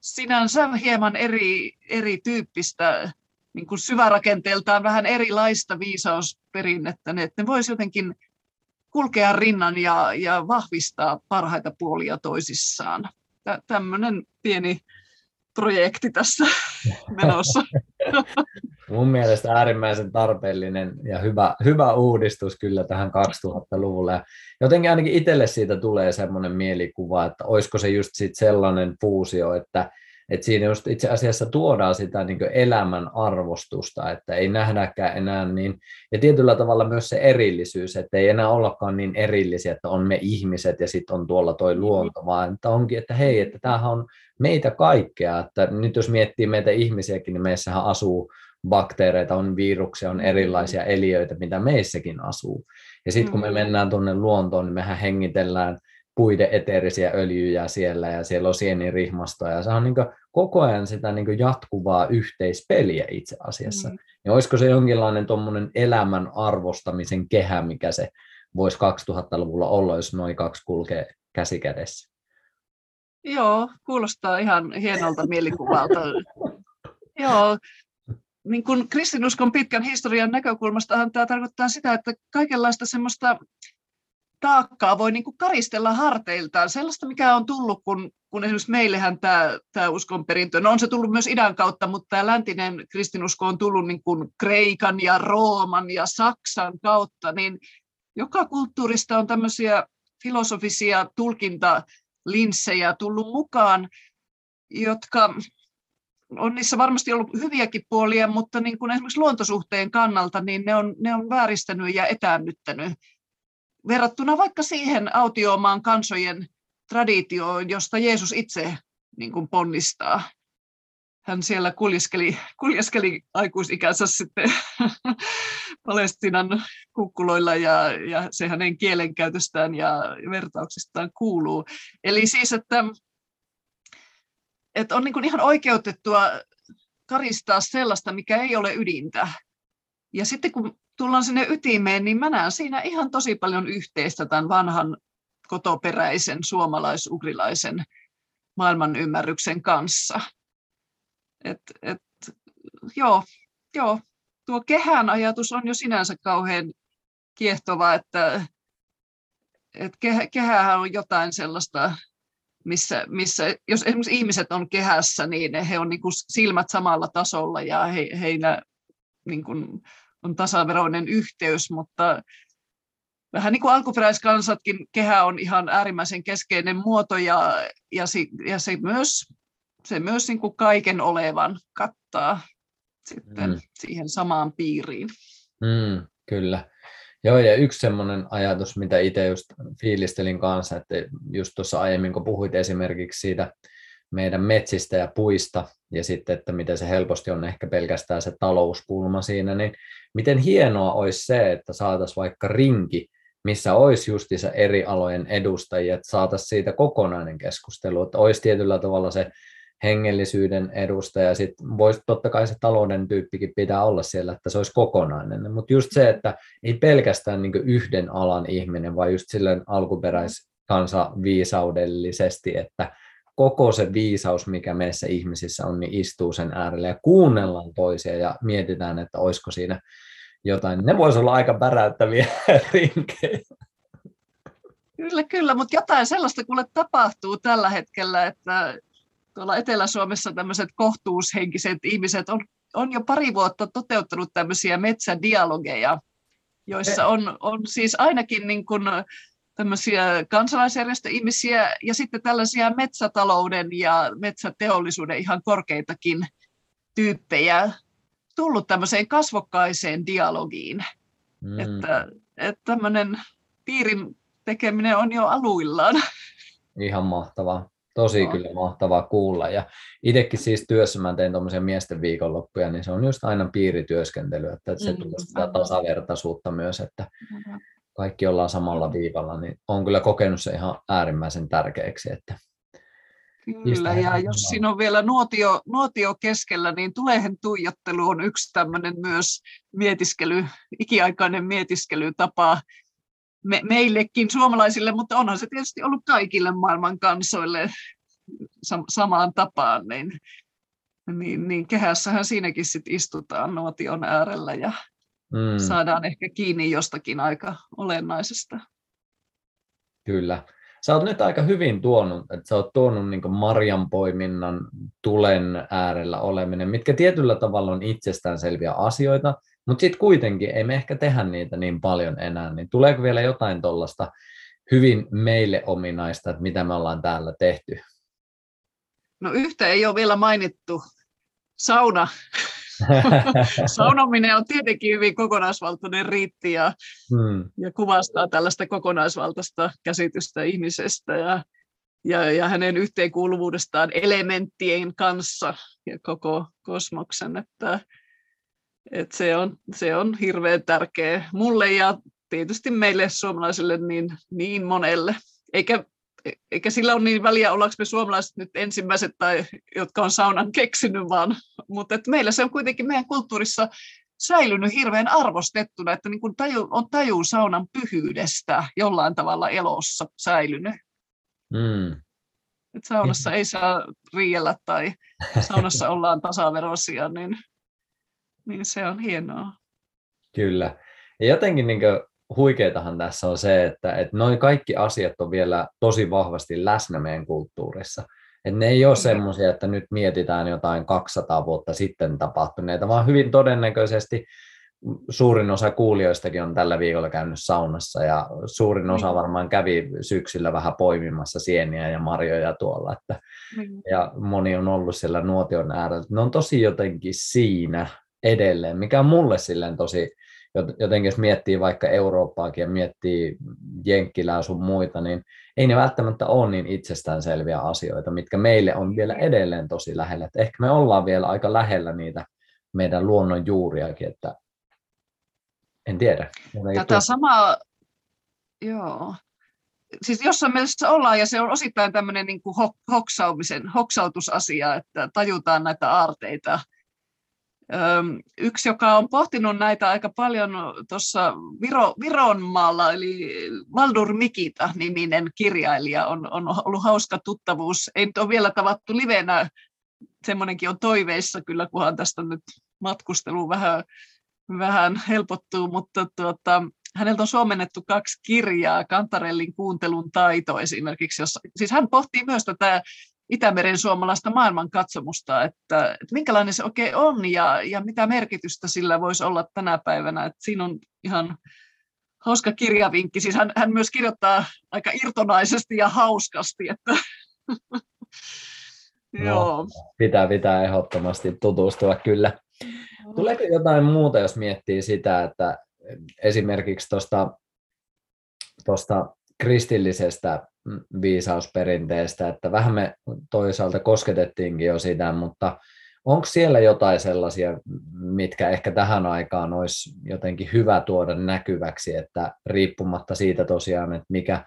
sinänsä hieman eri, erityyppistä, niin kuin syvärakenteeltaan vähän erilaista viisausperinnettä, niin että ne voisi jotenkin kulkea rinnan ja, ja vahvistaa parhaita puolia toisissaan. Tä, tämmöinen pieni projekti tässä menossa. Mun mielestä äärimmäisen tarpeellinen ja hyvä, hyvä uudistus kyllä tähän 2000-luvulle. Jotenkin ainakin itselle siitä tulee semmoinen mielikuva, että olisiko se just sit sellainen fuusio, että, että siinä just itse asiassa tuodaan sitä niin elämän arvostusta, että ei nähdäkään enää niin, ja tietyllä tavalla myös se erillisyys, että ei enää ollakaan niin erillisiä, että on me ihmiset ja sitten on tuolla toi luonto, vaan että onkin, että hei, että tämähän on meitä kaikkea, että nyt jos miettii meitä ihmisiäkin, niin meissähän asuu bakteereita, on viruksia, on erilaisia eliöitä, mitä meissäkin asuu. Ja sitten kun me mm. mennään tuonne luontoon, niin mehän hengitellään puiden eteerisiä öljyjä siellä ja siellä on sienirihmastoa ja se on niin koko ajan sitä niin jatkuvaa yhteispeliä itse asiassa. Mm. Ja olisiko se jonkinlainen tuommoinen elämän arvostamisen kehä, mikä se voisi 2000-luvulla olla, jos noin kaksi kulkee käsi kädessä? Joo, kuulostaa ihan hienolta mielikuvalta. Joo, niin kuin kristinuskon pitkän historian näkökulmastahan tämä tarkoittaa sitä, että kaikenlaista semmoista taakkaa voi niin kuin karistella harteiltaan. Sellaista, mikä on tullut, kun, kun esimerkiksi meillähän tämä, tämä uskonperintö, no on se tullut myös idän kautta, mutta tämä läntinen kristinusko on tullut niin kuin Kreikan ja Rooman ja Saksan kautta, niin joka kulttuurista on tämmöisiä filosofisia tulkintalinssejä tullut mukaan, jotka on niissä varmasti ollut hyviäkin puolia, mutta niin kuin esimerkiksi luontosuhteen kannalta niin ne on, ne on vääristänyt ja etäännyttänyt verrattuna vaikka siihen autiomaan kansojen traditioon, josta Jeesus itse niin kuin ponnistaa. Hän siellä kuljeskeli, kuljeskeli aikuisikänsä sitten Palestinan kukkuloilla ja, ja se hänen kielenkäytöstään ja vertauksistaan kuuluu. Eli siis, että, että on niin kuin ihan oikeutettua karistaa sellaista, mikä ei ole ydintä. Ja sitten kun tullaan sinne ytimeen, niin mä näen siinä ihan tosi paljon yhteistä tämän vanhan kotoperäisen suomalais-ugrilaisen maailman ymmärryksen kanssa. Et, et, joo, joo, tuo kehän ajatus on jo sinänsä kauhean kiehtova, että, kehä, kehähän on jotain sellaista, missä, missä jos esimerkiksi ihmiset on kehässä, niin he on niin kuin silmät samalla tasolla ja he, heillä niin kuin on tasaveroinen yhteys, mutta vähän niin kuin alkuperäiskansatkin kehä on ihan äärimmäisen keskeinen muoto ja, ja, si, ja se myös, se myös niin kuin kaiken olevan kattaa sitten mm. siihen samaan piiriin. Mm, kyllä. Joo, ja yksi semmoinen ajatus, mitä itse just fiilistelin kanssa, että just tuossa aiemmin, kun puhuit esimerkiksi siitä meidän metsistä ja puista, ja sitten, että miten se helposti on ehkä pelkästään se talouspulma siinä, niin miten hienoa olisi se, että saataisiin vaikka rinki, missä olisi justiinsa eri alojen edustajia, että saataisiin siitä kokonainen keskustelu, että olisi tietyllä tavalla se hengellisyyden edustaja, sitten voisi totta kai se talouden tyyppikin pitää olla siellä, että se olisi kokonainen, mutta just se, että ei pelkästään niin yhden alan ihminen, vaan just silleen alkuperäiskansa viisaudellisesti, että koko se viisaus, mikä meissä ihmisissä on, niin istuu sen äärelle ja kuunnellaan toisia ja mietitään, että olisiko siinä jotain. Ne voisi olla aika päräyttäviä rinkejä. Kyllä, kyllä, mutta jotain sellaista kuule tapahtuu tällä hetkellä, että tuolla Etelä-Suomessa tämmöiset kohtuushenkiset ihmiset on, on jo pari vuotta toteuttanut tämmöisiä metsädialogeja, joissa on, on siis ainakin niin kuin tämmöisiä kansalaisjärjestöihmisiä ja sitten tällaisia metsätalouden ja metsäteollisuuden ihan korkeitakin tyyppejä tullut tämmöiseen kasvokkaiseen dialogiin. Mm. Että, että tämmöinen piirin tekeminen on jo aluillaan. Ihan mahtavaa. Tosi no. kyllä mahtavaa kuulla. Ja itsekin siis työssä mä teen tuommoisia miesten viikonloppuja, niin se on just aina piirityöskentely, että se mm, tuo sitä tasavertaisuutta myös, että kaikki ollaan samalla viivalla, niin on kyllä kokenut se ihan äärimmäisen tärkeäksi. Että Kyllä, ja jos siinä on vielä nuotio, nuotio keskellä, niin tulehen tuijottelu on yksi tämmöinen myös mietiskely, ikiaikainen mietiskelytapa me, meillekin suomalaisille, mutta onhan se tietysti ollut kaikille maailman kansoille sam- samaan tapaan, niin, niin, niin kehässähän siinäkin sit istutaan nuotion äärellä ja mm. saadaan ehkä kiinni jostakin aika olennaisesta. Kyllä. Sä oot nyt aika hyvin tuonut, että sä oot tuonut niin marjanpoiminnan tulen äärellä oleminen, mitkä tietyllä tavalla on itsestäänselviä asioita, mutta sitten kuitenkin ei me ehkä tehdä niitä niin paljon enää, niin tuleeko vielä jotain tuollaista hyvin meille ominaista, että mitä me ollaan täällä tehty? No yhtä ei ole vielä mainittu. Sauna. Saunominen on tietenkin hyvin kokonaisvaltainen riitti ja, hmm. ja kuvastaa tällaista kokonaisvaltaista käsitystä ihmisestä ja, ja, ja hänen yhteenkuuluvuudestaan elementtien kanssa ja koko kosmoksen. Että, et se, on, se on hirveän tärkeä mulle ja tietysti meille suomalaisille niin, niin monelle. Eikä, eikä sillä ole niin väliä, ollaanko me suomalaiset nyt ensimmäiset, tai, jotka on saunan keksinyt, vaan mutta että meillä se on kuitenkin meidän kulttuurissa säilynyt hirveän arvostettuna, että niin kuin taju, on taju saunan pyhyydestä jollain tavalla elossa säilynyt. Mm. Et saunassa ei saa riidellä tai saunassa ollaan tasaveroisia, niin niin se on hienoa. Kyllä. Ja jotenkin niin huikeetahan tässä on se, että, että noin kaikki asiat on vielä tosi vahvasti läsnä meidän kulttuurissa. Että ne ei ole semmoisia, että nyt mietitään jotain 200 vuotta sitten tapahtuneita, vaan hyvin todennäköisesti suurin osa kuulijoistakin on tällä viikolla käynyt saunassa ja suurin osa varmaan kävi syksyllä vähän poimimassa sieniä ja marjoja tuolla. Että, ja moni on ollut siellä nuotion äärellä. Ne on tosi jotenkin siinä edelleen, mikä on mulle silleen tosi, jotenkin jos miettii vaikka Eurooppaakin ja miettii Jenkkilää sun muita, niin ei ne välttämättä ole niin itsestäänselviä asioita, mitkä meille on vielä edelleen tosi lähellä. Et ehkä me ollaan vielä aika lähellä niitä meidän luonnon juuriakin, että en tiedä. Tätä samaa, joo. Siis jossain mielessä ollaan, ja se on osittain tämmöinen niin kuin hoksaumisen, hoksautusasia, että tajutaan näitä aarteita Yksi, joka on pohtinut näitä aika paljon tuossa Viro, Vironmaalla, eli Valdur Mikita-niminen kirjailija, on, on ollut hauska tuttavuus. Ei nyt ole vielä tavattu livenä, semmoinenkin on toiveissa kyllä, kunhan tästä nyt matkustelu vähän, vähän helpottuu, mutta tuota, häneltä on suomennettu kaksi kirjaa, Kantarellin kuuntelun taito esimerkiksi, jossa, siis hän pohtii myös tätä Itämeren suomalaista maailmankatsomusta, että, että minkälainen se oikein on ja, ja mitä merkitystä sillä voisi olla tänä päivänä. Että siinä on ihan hauska kirjavinkki. Siis hän, hän myös kirjoittaa aika irtonaisesti ja hauskasti. Että no, Joo. Pitää, pitää ehdottomasti tutustua kyllä. Tuleeko jotain muuta, jos miettii sitä, että esimerkiksi tuosta kristillisestä viisausperinteestä, että vähän me toisaalta kosketettiinkin jo sitä, mutta onko siellä jotain sellaisia, mitkä ehkä tähän aikaan olisi jotenkin hyvä tuoda näkyväksi, että riippumatta siitä tosiaan, että mikä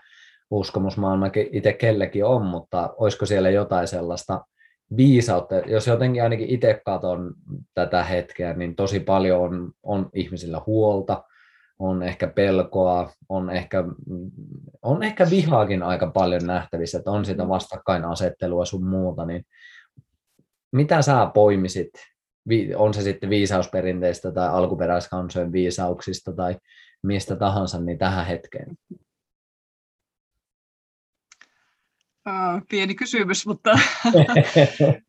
uskomusmaailma itse kellekin on, mutta olisiko siellä jotain sellaista viisautta, jos jotenkin ainakin itse katson tätä hetkeä, niin tosi paljon on, on ihmisillä huolta, on ehkä pelkoa, on ehkä, on ehkä vihaakin aika paljon nähtävissä, että on sitä mm. vastakkainasettelua sun muuta, niin mitä sä poimisit, on se sitten viisausperinteistä tai alkuperäiskansojen viisauksista tai mistä tahansa, niin tähän hetkeen? Pieni kysymys, mutta,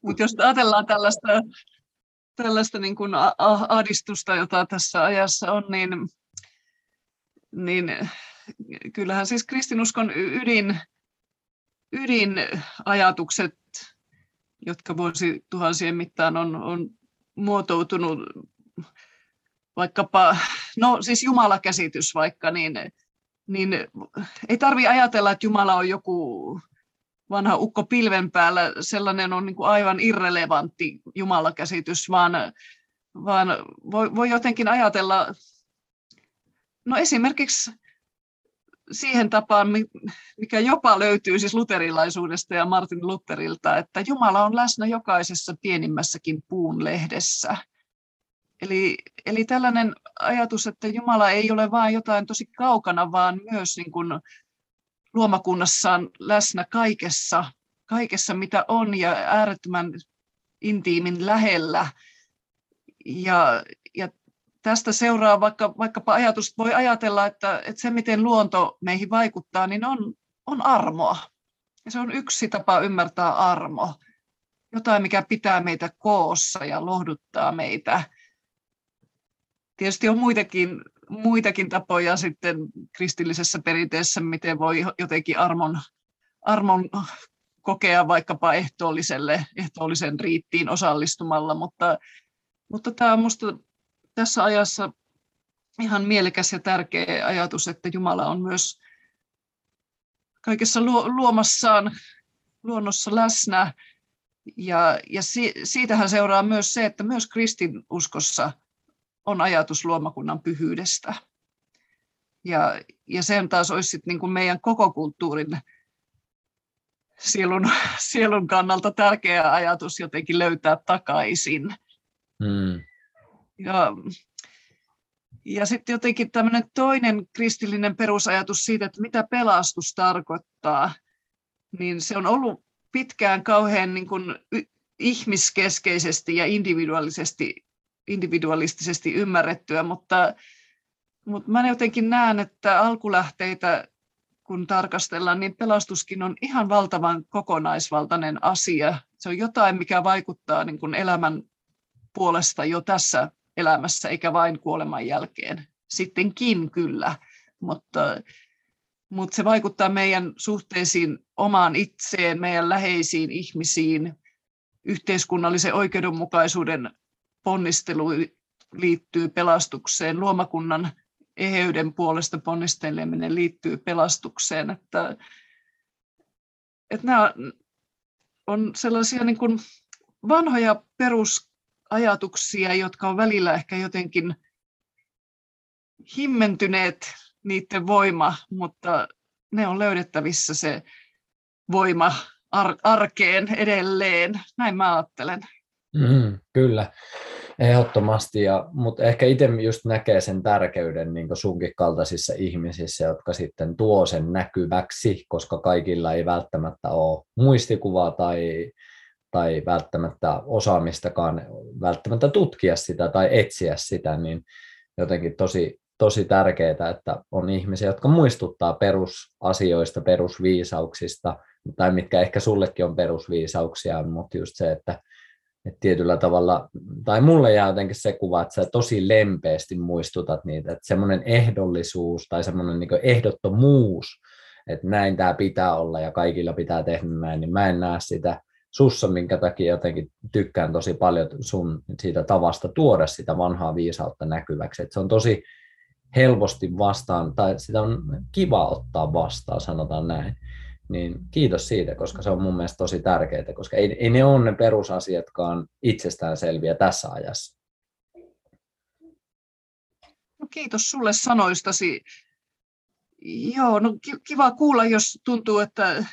mutta jos ajatellaan tällaista, tällaista niin kuin ahdistusta, jota tässä ajassa on, niin niin kyllähän siis kristinuskon ydin, ydinajatukset, jotka vuosi tuhansien mittaan on, on muotoutunut vaikkapa, no siis Jumala-käsitys vaikka, niin, niin ei tarvi ajatella, että Jumala on joku vanha ukko pilven päällä, sellainen on niin kuin aivan irrelevantti Jumala-käsitys, vaan, vaan voi, voi jotenkin ajatella No esimerkiksi siihen tapaan, mikä jopa löytyy siis luterilaisuudesta ja Martin Lutherilta, että Jumala on läsnä jokaisessa pienimmässäkin puun lehdessä. Eli, eli tällainen ajatus, että Jumala ei ole vain jotain tosi kaukana, vaan myös niin kuin luomakunnassaan läsnä kaikessa, kaikessa mitä on ja äärettömän intiimin lähellä. Ja, tästä seuraa vaikka, vaikkapa ajatus, voi ajatella, että, että se miten luonto meihin vaikuttaa, niin on, on armoa. Ja se on yksi tapa ymmärtää armo. Jotain, mikä pitää meitä koossa ja lohduttaa meitä. Tietysti on muitakin, muitakin tapoja sitten kristillisessä perinteessä, miten voi jotenkin armon, armon kokea vaikkapa ehtoolliselle, ehtoollisen riittiin osallistumalla, mutta, mutta tämä on minusta tässä ajassa ihan mielekäs ja tärkeä ajatus, että Jumala on myös kaikessa luomassaan luonnossa läsnä. Ja, ja si, siitähän seuraa myös se, että myös kristinuskossa on ajatus luomakunnan pyhyydestä. Ja, ja sen taas olisi sit niin kuin meidän koko kulttuurin sielun, sielun kannalta tärkeä ajatus jotenkin löytää takaisin. Hmm. Ja, ja sitten jotenkin tämmöinen toinen kristillinen perusajatus siitä, että mitä pelastus tarkoittaa, niin se on ollut pitkään kauhean niin kuin ihmiskeskeisesti ja individuaalisesti, individualistisesti ymmärrettyä, mutta, mutta mä jotenkin näen, että alkulähteitä kun tarkastellaan, niin pelastuskin on ihan valtavan kokonaisvaltainen asia. Se on jotain, mikä vaikuttaa niin kuin elämän puolesta jo tässä elämässä eikä vain kuoleman jälkeen. Sittenkin kyllä, mutta, mutta se vaikuttaa meidän suhteisiin omaan itseen, meidän läheisiin ihmisiin, yhteiskunnallisen oikeudenmukaisuuden ponnistelu liittyy pelastukseen, luomakunnan eheyden puolesta ponnisteleminen liittyy pelastukseen. Että, että nämä on sellaisia niin kuin vanhoja perus ajatuksia, jotka on välillä ehkä jotenkin himmentyneet niiden voima, mutta ne on löydettävissä se voima ar- arkeen edelleen. Näin mä ajattelen. Mm, kyllä. Ehdottomasti, ja, mutta ehkä itse just näkee sen tärkeyden niin sunkin kaltaisissa ihmisissä, jotka sitten tuo sen näkyväksi, koska kaikilla ei välttämättä ole muistikuvaa tai, tai välttämättä osaamistakaan välttämättä tutkia sitä tai etsiä sitä, niin jotenkin tosi, tosi tärkeää, että on ihmisiä, jotka muistuttaa perusasioista, perusviisauksista, tai mitkä ehkä sullekin on perusviisauksia, mutta just se, että että tietyllä tavalla, tai mulle jää jotenkin se kuva, että sä tosi lempeästi muistutat niitä, että semmoinen ehdollisuus tai semmoinen niin ehdottomuus, että näin tämä pitää olla ja kaikilla pitää tehdä näin, niin mä en näe sitä sussa, minkä takia jotenkin tykkään tosi paljon sun siitä tavasta tuoda sitä vanhaa viisautta näkyväksi, että se on tosi helposti vastaan, tai sitä on kiva ottaa vastaan, sanotaan näin. Niin kiitos siitä, koska se on mun mielestä tosi tärkeää, koska ei, ei ne ole ne perusasiatkaan itsestään selviä tässä ajassa. No kiitos sulle sanoistasi. Joo, no kiva kuulla, jos tuntuu, että,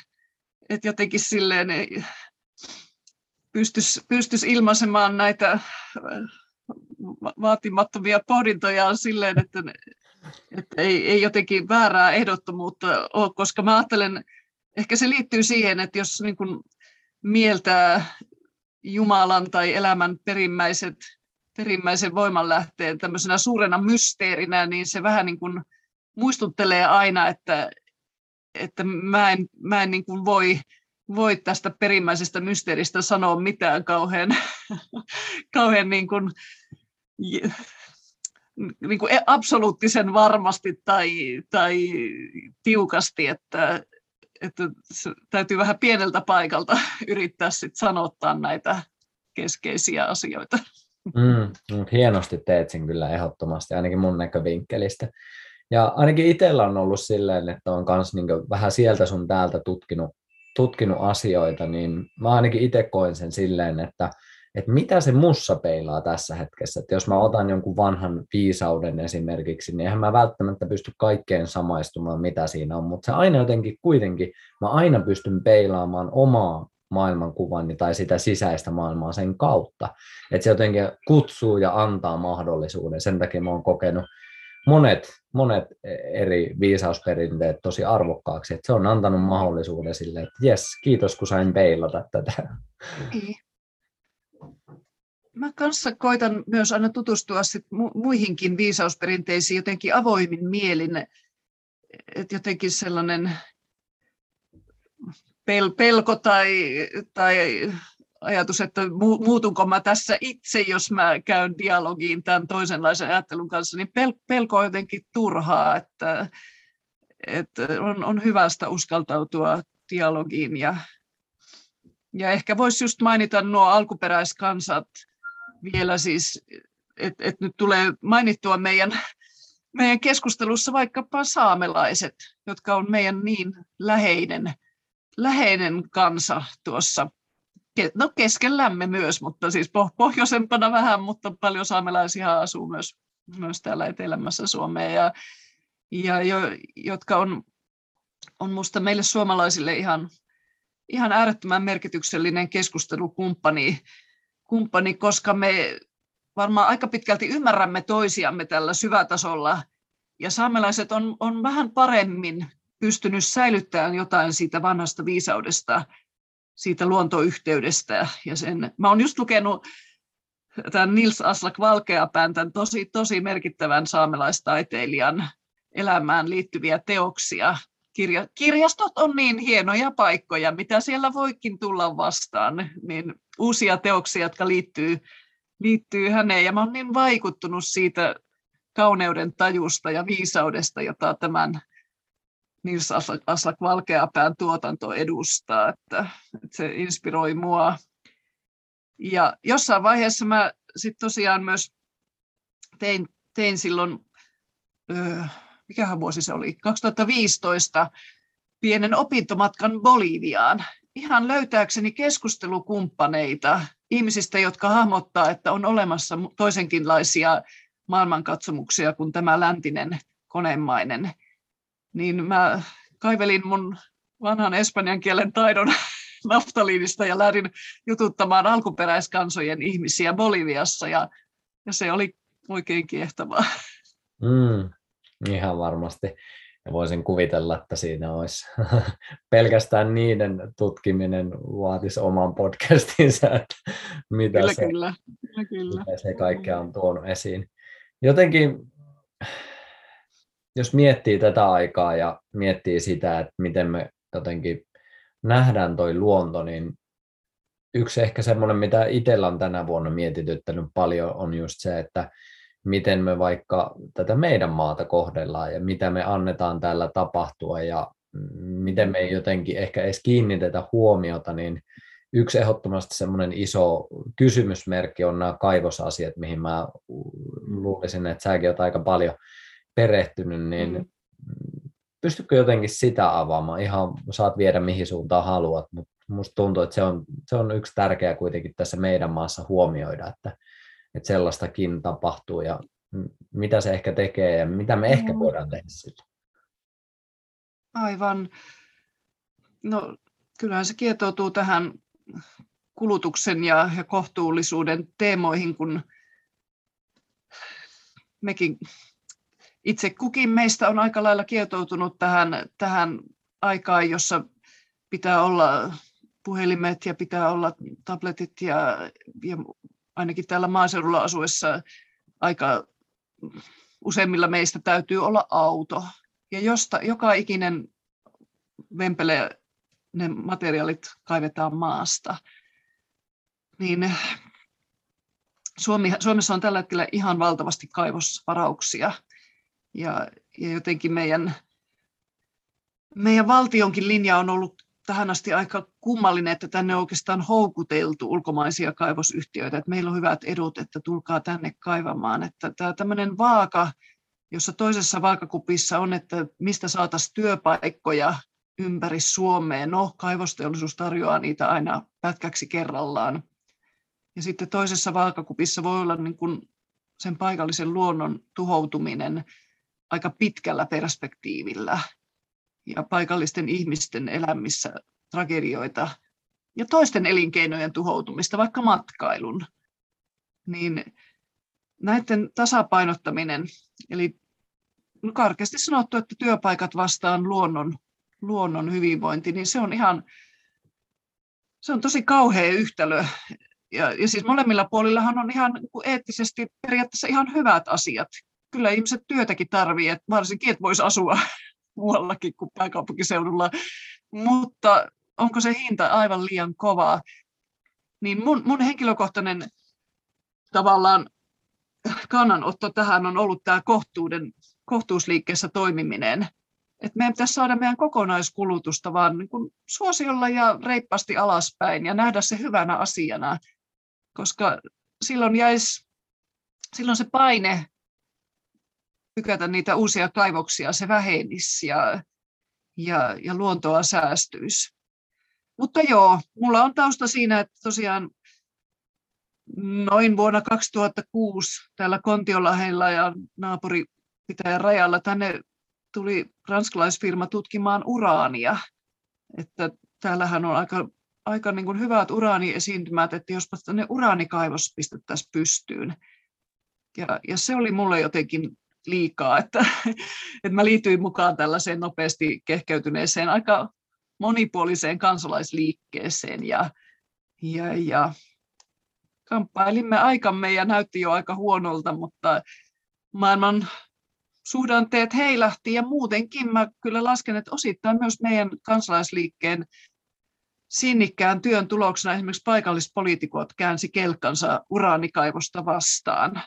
että jotenkin silleen pystyisi pystyis ilmaisemaan näitä vaatimattomia pohdintoja silleen, että, että ei, ei jotenkin väärää ehdottomuutta ole, koska mä ajattelen, ehkä se liittyy siihen, että jos niin kuin mieltää Jumalan tai elämän perimmäiset, perimmäisen voimanlähteen tämmöisenä suurena mysteerinä, niin se vähän niin kuin muistuttelee aina, että, että mä en, mä en niin kuin voi, voi tästä perimmäisestä mysteeristä sanoa mitään kauhean, kauhean niin kuin, niin kuin absoluuttisen varmasti tai, tai tiukasti, että, että täytyy vähän pieneltä paikalta yrittää sit sanottaa näitä keskeisiä asioita. Mm, hienosti teet sen kyllä ehdottomasti, ainakin mun näkövinkkelistä. Ja ainakin itsellä on ollut silleen, että on myös niin vähän sieltä sun täältä tutkinut, tutkinut asioita, niin mä ainakin itse koen sen silleen, että että mitä se mussa peilaa tässä hetkessä. Että jos mä otan jonkun vanhan viisauden esimerkiksi, niin eihän mä välttämättä pysty kaikkeen samaistumaan, mitä siinä on, mutta se aina jotenkin kuitenkin, mä aina pystyn peilaamaan omaa maailmankuvani tai sitä sisäistä maailmaa sen kautta. Että se jotenkin kutsuu ja antaa mahdollisuuden. Sen takia mä oon kokenut monet, monet eri viisausperinteet tosi arvokkaaksi. Että se on antanut mahdollisuuden sille, että jes, kiitos kun sain peilata tätä. Niin. Mä kanssa koitan myös aina tutustua sit muihinkin viisausperinteisiin jotenkin avoimin mielin, että jotenkin sellainen pel- pelko tai, tai ajatus, että muutunko mä tässä itse, jos mä käyn dialogiin tämän toisenlaisen ajattelun kanssa, niin pel- pelko on jotenkin turhaa, että, että on, on hyvästä uskaltautua dialogiin. Ja, ja ehkä voisi just mainita nuo alkuperäiskansat, vielä siis, että et nyt tulee mainittua meidän, meidän keskustelussa vaikkapa saamelaiset, jotka on meidän niin läheinen, läheinen kansa tuossa no keskellämme myös, mutta siis pohjoisempana vähän, mutta paljon saamelaisia asuu myös, myös täällä etelämässä Suomea, ja, ja jo, jotka on, on musta meille suomalaisille ihan, ihan äärettömän merkityksellinen keskustelukumppani kumppani, koska me varmaan aika pitkälti ymmärrämme toisiamme tällä syvätasolla. Ja saamelaiset on, on vähän paremmin pystynyt säilyttämään jotain siitä vanhasta viisaudesta, siitä luontoyhteydestä. Ja sen, mä oon just lukenut tämän Nils Aslak Valkeapään, tämän tosi, tosi merkittävän saamelaistaiteilijan elämään liittyviä teoksia. Kirja, kirjastot on niin hienoja paikkoja, mitä siellä voikin tulla vastaan, niin uusia teoksia, jotka liittyy, liittyy häneen. Ja mä olen niin vaikuttunut siitä kauneuden tajusta ja viisaudesta, jota tämän Nils Aslak Valkeapään tuotanto edustaa, että, että se inspiroi mua. Ja jossain vaiheessa mä sitten tosiaan myös tein, tein silloin, öö, mikähän vuosi se oli, 2015, pienen opintomatkan Boliviaan ihan löytääkseni keskustelukumppaneita ihmisistä, jotka hahmottaa, että on olemassa toisenkinlaisia maailmankatsomuksia kuin tämä läntinen konemainen, niin mä kaivelin mun vanhan espanjan kielen taidon naftaliinista ja lähdin jututtamaan alkuperäiskansojen ihmisiä Boliviassa ja ja se oli oikein kiehtovaa. Mm, ihan varmasti. Ja voisin kuvitella, että siinä olisi pelkästään niiden tutkiminen vaatisi oman podcastinsa, että mitä, kyllä, se, kyllä. Kyllä, kyllä. mitä se kaikkea on tuonut esiin. Jotenkin, jos miettii tätä aikaa ja miettii sitä, että miten me jotenkin nähdään toi luonto, niin yksi ehkä semmoinen, mitä itsellä on tänä vuonna mietityttänyt paljon, on just se, että miten me vaikka tätä meidän maata kohdellaan ja mitä me annetaan täällä tapahtua ja miten me ei jotenkin ehkä edes kiinnitetä huomiota, niin yksi ehdottomasti semmoinen iso kysymysmerkki on nämä kaivosasiat, mihin mä luulisin, että säkin olet aika paljon perehtynyt, niin mm. pystytkö jotenkin sitä avaamaan? Ihan saat viedä mihin suuntaan haluat, mutta musta tuntuu, että se on, se on yksi tärkeä kuitenkin tässä meidän maassa huomioida, että, että sellaistakin tapahtuu ja mitä se ehkä tekee ja mitä me ehkä voidaan tehdä sillä. Aivan. No kyllähän se kietoutuu tähän kulutuksen ja, ja kohtuullisuuden teemoihin, kun mekin itse kukin meistä on aika lailla kietoutunut tähän, tähän aikaan, jossa pitää olla puhelimet ja pitää olla tabletit ja, ja ainakin täällä maaseudulla asuessa aika useimmilla meistä täytyy olla auto. Ja josta, joka ikinen vempele ne materiaalit kaivetaan maasta. Niin Suomi, Suomessa on tällä hetkellä ihan valtavasti kaivosvarauksia. Ja, ja jotenkin meidän, meidän valtionkin linja on ollut tähän asti aika kummallinen, että tänne on oikeastaan houkuteltu ulkomaisia kaivosyhtiöitä, että meillä on hyvät edut, että tulkaa tänne kaivamaan. Että tämä tämmöinen vaaka, jossa toisessa vaakakupissa on, että mistä saataisiin työpaikkoja ympäri Suomeen. No, kaivosteollisuus tarjoaa niitä aina pätkäksi kerrallaan. Ja sitten toisessa vaakakupissa voi olla niin kuin sen paikallisen luonnon tuhoutuminen aika pitkällä perspektiivillä ja paikallisten ihmisten elämissä tragedioita ja toisten elinkeinojen tuhoutumista, vaikka matkailun, niin näiden tasapainottaminen, eli karkeasti sanottu, että työpaikat vastaan luonnon, luonnon hyvinvointi, niin se on ihan, se on tosi kauhea yhtälö. Ja, ja siis molemmilla puolillahan on ihan niin eettisesti periaatteessa ihan hyvät asiat. Kyllä ihmiset työtäkin tarvii, varsinkin, että voisi asua muuallakin kuin pääkaupunkiseudulla, mutta onko se hinta aivan liian kovaa? Niin mun, mun henkilökohtainen tavallaan kannanotto tähän on ollut tämä kohtuuden, kohtuusliikkeessä toimiminen. Et meidän pitäisi saada meidän kokonaiskulutusta vaan niin kuin suosiolla ja reippaasti alaspäin ja nähdä se hyvänä asiana, koska silloin jäisi silloin se paine tykätä niitä uusia kaivoksia, se vähenisi ja, ja, ja luontoa säästyisi. Mutta joo, mulla on tausta siinä, että tosiaan noin vuonna 2006 täällä Kontiolahella ja naapuripitäjän rajalla tänne tuli ranskalaisfirma tutkimaan uraania. Että täällähän on aika, aika niin kuin hyvät uraaniesiintymät, että jospa tänne uraanikaivos pistettäisiin pystyyn. Ja, ja se oli mulle jotenkin liikaa, että, että mä liityin mukaan tällaiseen nopeasti kehkeytyneeseen, aika monipuoliseen kansalaisliikkeeseen ja, ja, ja kamppailimme aikamme ja näytti jo aika huonolta, mutta maailman suhdanteet heilähti ja muutenkin mä kyllä lasken, että osittain myös meidän kansalaisliikkeen sinnikkään työn tuloksena esimerkiksi paikallispoliitikot käänsi kelkkansa uraanikaivosta vastaan.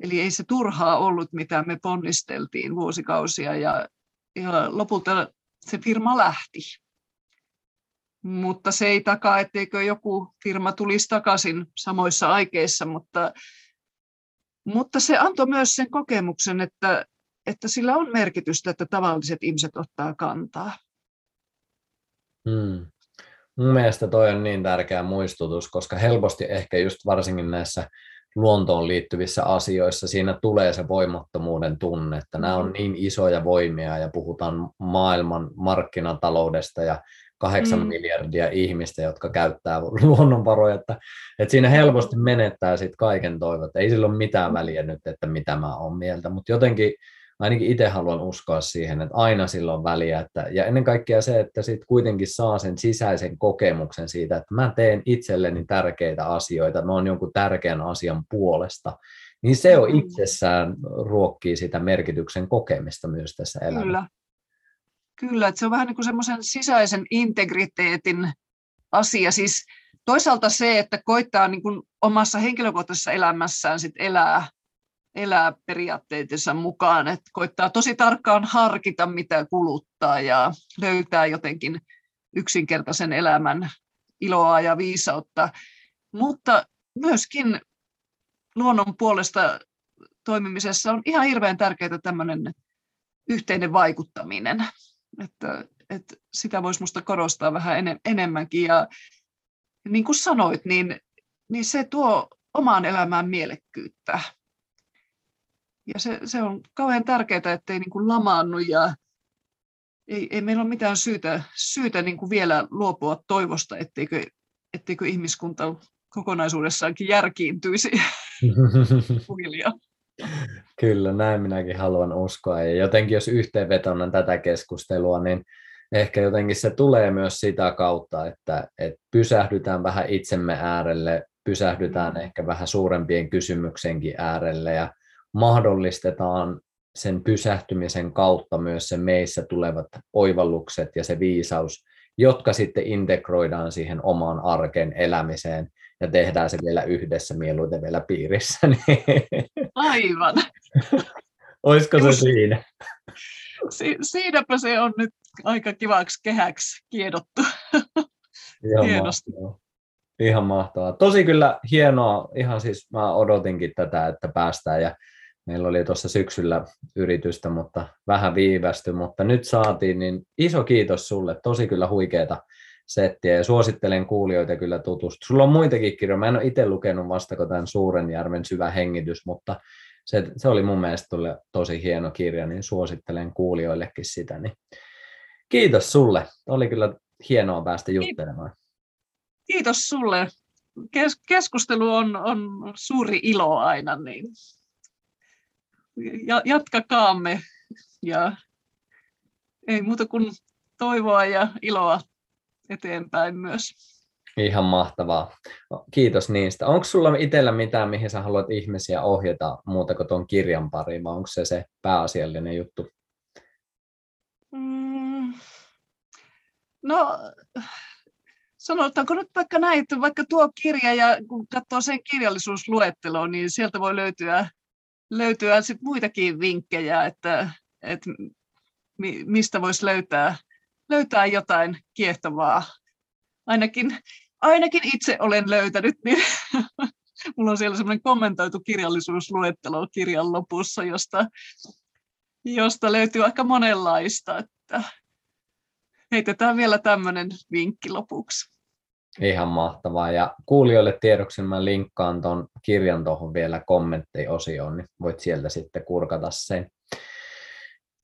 Eli ei se turhaa ollut, mitä me ponnisteltiin vuosikausia ja, ja lopulta se firma lähti. Mutta se ei takaa, etteikö joku firma tulisi takaisin samoissa aikeissa, mutta, mutta se antoi myös sen kokemuksen, että, että sillä on merkitystä, että tavalliset ihmiset ottaa kantaa. Hmm. Mun mielestä toi on niin tärkeä muistutus, koska helposti ehkä just varsinkin näissä luontoon liittyvissä asioissa siinä tulee se voimattomuuden tunne, että nämä on mm. niin isoja voimia ja puhutaan maailman markkinataloudesta ja kahdeksan mm. miljardia ihmistä, jotka käyttää luonnonvaroja, että, että siinä helposti menettää sitten kaiken toivot. Ei sillä ole mitään väliä nyt, että mitä mä oon mieltä, mutta jotenkin ainakin itse haluan uskoa siihen, että aina sillä on väliä. Että, ja ennen kaikkea se, että sitten kuitenkin saa sen sisäisen kokemuksen siitä, että mä teen itselleni tärkeitä asioita, mä oon jonkun tärkeän asian puolesta, niin se on mm. itsessään ruokkii sitä merkityksen kokemista myös tässä elämässä. Kyllä. Kyllä, että se on vähän niin kuin semmoisen sisäisen integriteetin asia. Siis toisaalta se, että koittaa niin kuin omassa henkilökohtaisessa elämässään sit elää elää periaatteidensa mukaan, että koittaa tosi tarkkaan harkita, mitä kuluttaa ja löytää jotenkin yksinkertaisen elämän iloa ja viisautta, mutta myöskin luonnon puolesta toimimisessa on ihan hirveän tärkeää tämmöinen yhteinen vaikuttaminen, että, että sitä voisi minusta korostaa vähän enemmänkin. Ja niin kuin sanoit, niin, niin se tuo omaan elämään mielekkyyttä ja se, se on kauhean tärkeää, ettei niin kuin lamaannu ja ei, ei meillä ole mitään syytä, syytä niin kuin vielä luopua toivosta, etteikö, etteikö ihmiskunta kokonaisuudessaankin järkiintyisi Kyllä, näin minäkin haluan uskoa. Ja jotenkin jos yhteenvetona tätä keskustelua, niin ehkä jotenkin se tulee myös sitä kautta, että, että pysähdytään vähän itsemme äärelle, pysähdytään mm. ehkä vähän suurempien kysymyksenkin äärelle ja mahdollistetaan sen pysähtymisen kautta myös se meissä tulevat oivallukset ja se viisaus, jotka sitten integroidaan siihen omaan arkeen elämiseen ja tehdään se vielä yhdessä mieluiten vielä piirissä. Aivan. Olisiko se siinä? Si- siinäpä se on nyt aika kivaksi kehäksi kiedottu. Ihan Mahtavaa. Ihan mahtavaa. Tosi kyllä hienoa. Ihan siis mä odotinkin tätä, että päästään ja Meillä oli tuossa syksyllä yritystä, mutta vähän viivästy, mutta nyt saatiin, niin iso kiitos sulle, tosi kyllä huikeeta settiä ja suosittelen kuulijoita kyllä tutustua. Sulla on muitakin kirjoja, mä en ole itse lukenut vasta tämän Suuren järven syvä hengitys, mutta se, se oli mun mielestä tosi hieno kirja, niin suosittelen kuulijoillekin sitä. Niin kiitos sulle, oli kyllä hienoa päästä juttelemaan. Kiitos sulle. Keskustelu on, on suuri ilo aina, niin jatkakaamme ja ei muuta kuin toivoa ja iloa eteenpäin myös. Ihan mahtavaa. Kiitos niistä. Onko sulla itsellä mitään, mihin sä haluat ihmisiä ohjata muuta kuin tuon kirjan pariin, vai onko se se pääasiallinen juttu? Mm, no, sanotaanko nyt vaikka näin, että vaikka tuo kirja ja kun katsoo sen kirjallisuusluetteloon, niin sieltä voi löytyä löytyä sit muitakin vinkkejä, että, että mistä voisi löytää, löytää jotain kiehtovaa. Ainakin, ainakin itse olen löytänyt, niin mulla on siellä semmoinen kommentoitu kirjallisuusluettelo kirjan lopussa, josta, josta löytyy aika monenlaista. Että heitetään vielä tämmöinen vinkki lopuksi. Ihan mahtavaa. Ja kuulijoille tiedoksi mä linkkaan tuon kirjan tuohon vielä kommenttiosioon, niin voit sieltä sitten kurkata sen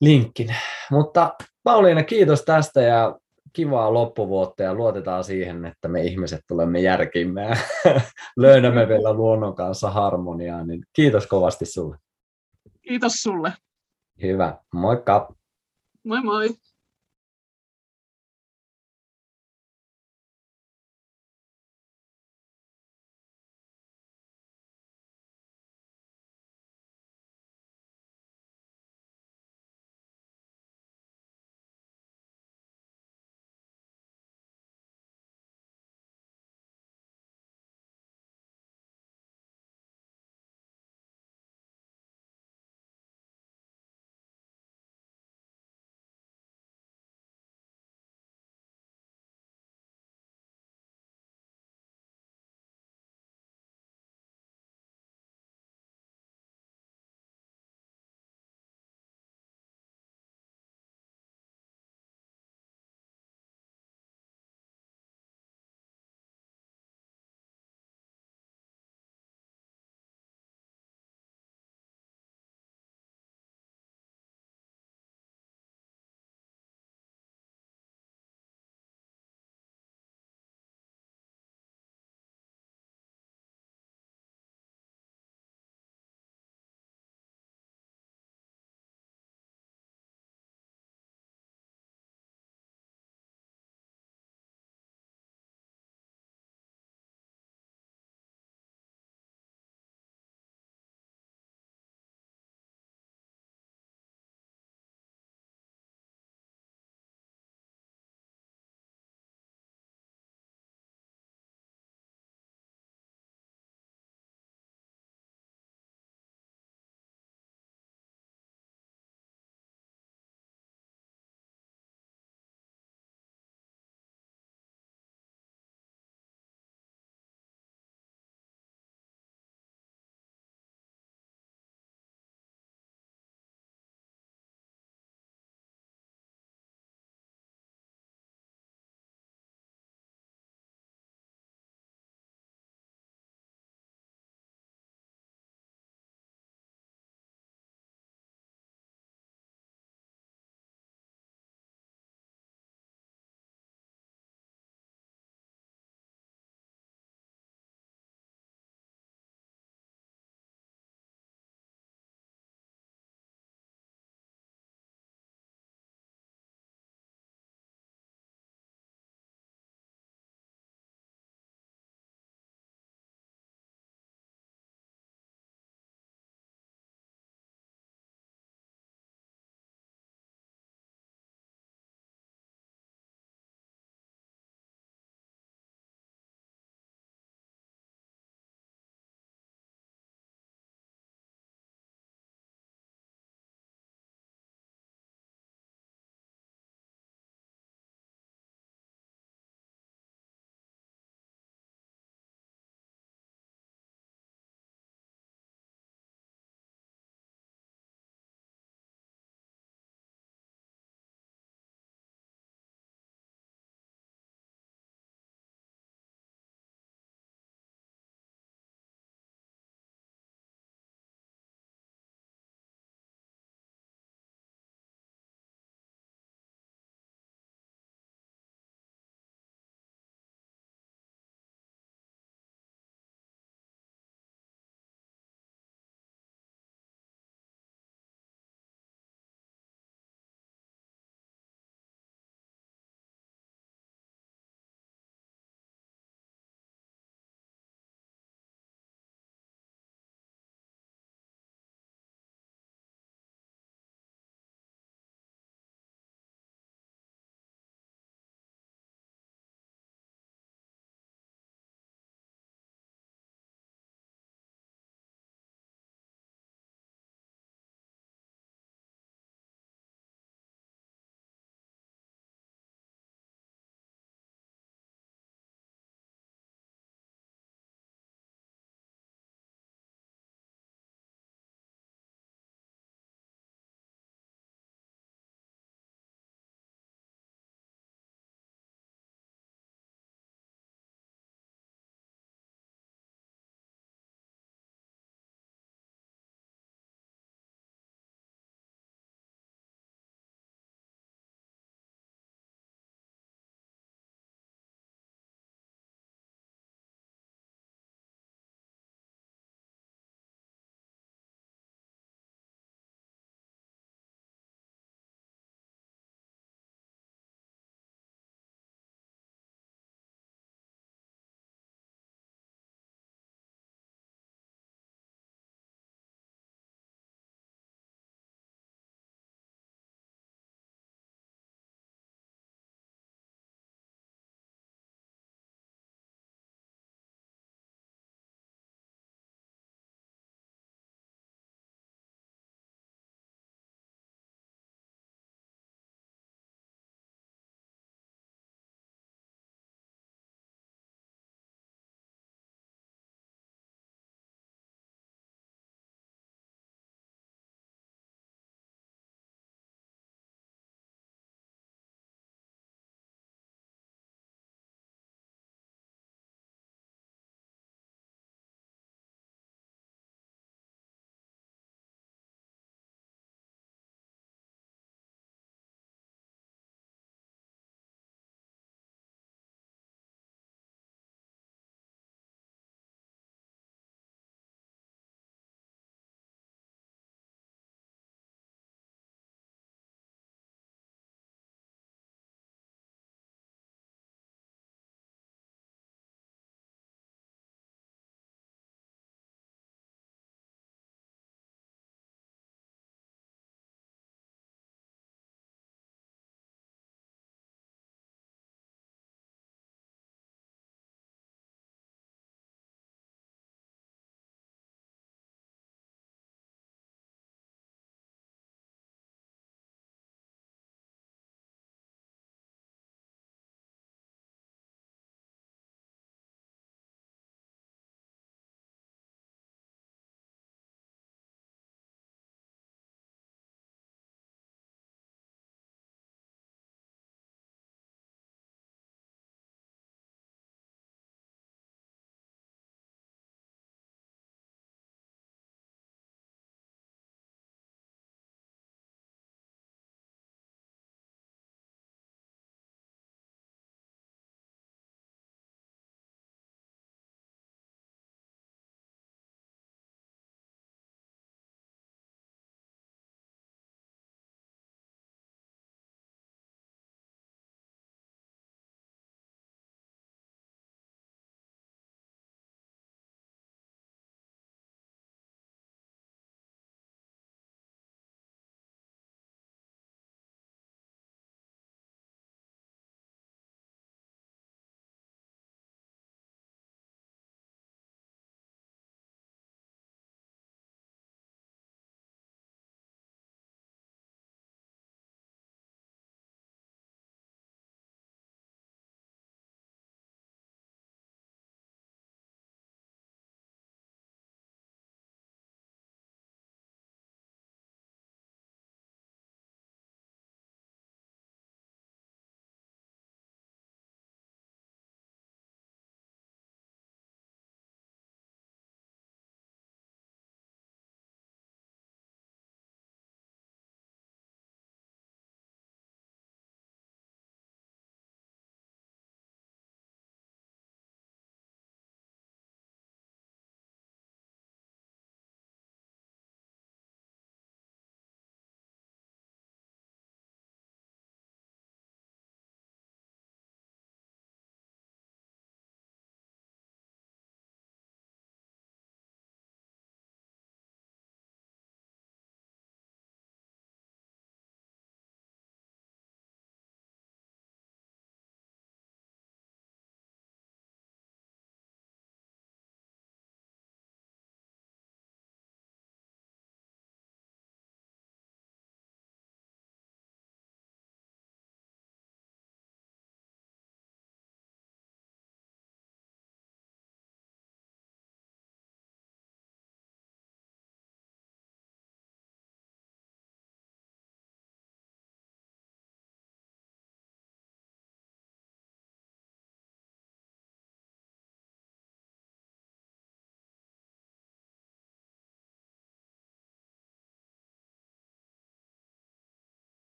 linkin. Mutta Pauliina, kiitos tästä ja kivaa loppuvuotta ja luotetaan siihen, että me ihmiset tulemme järkimme ja löydämme vielä luonnon kanssa harmoniaa. Niin kiitos kovasti sulle. Kiitos sulle. Hyvä. Moikka. Moi moi.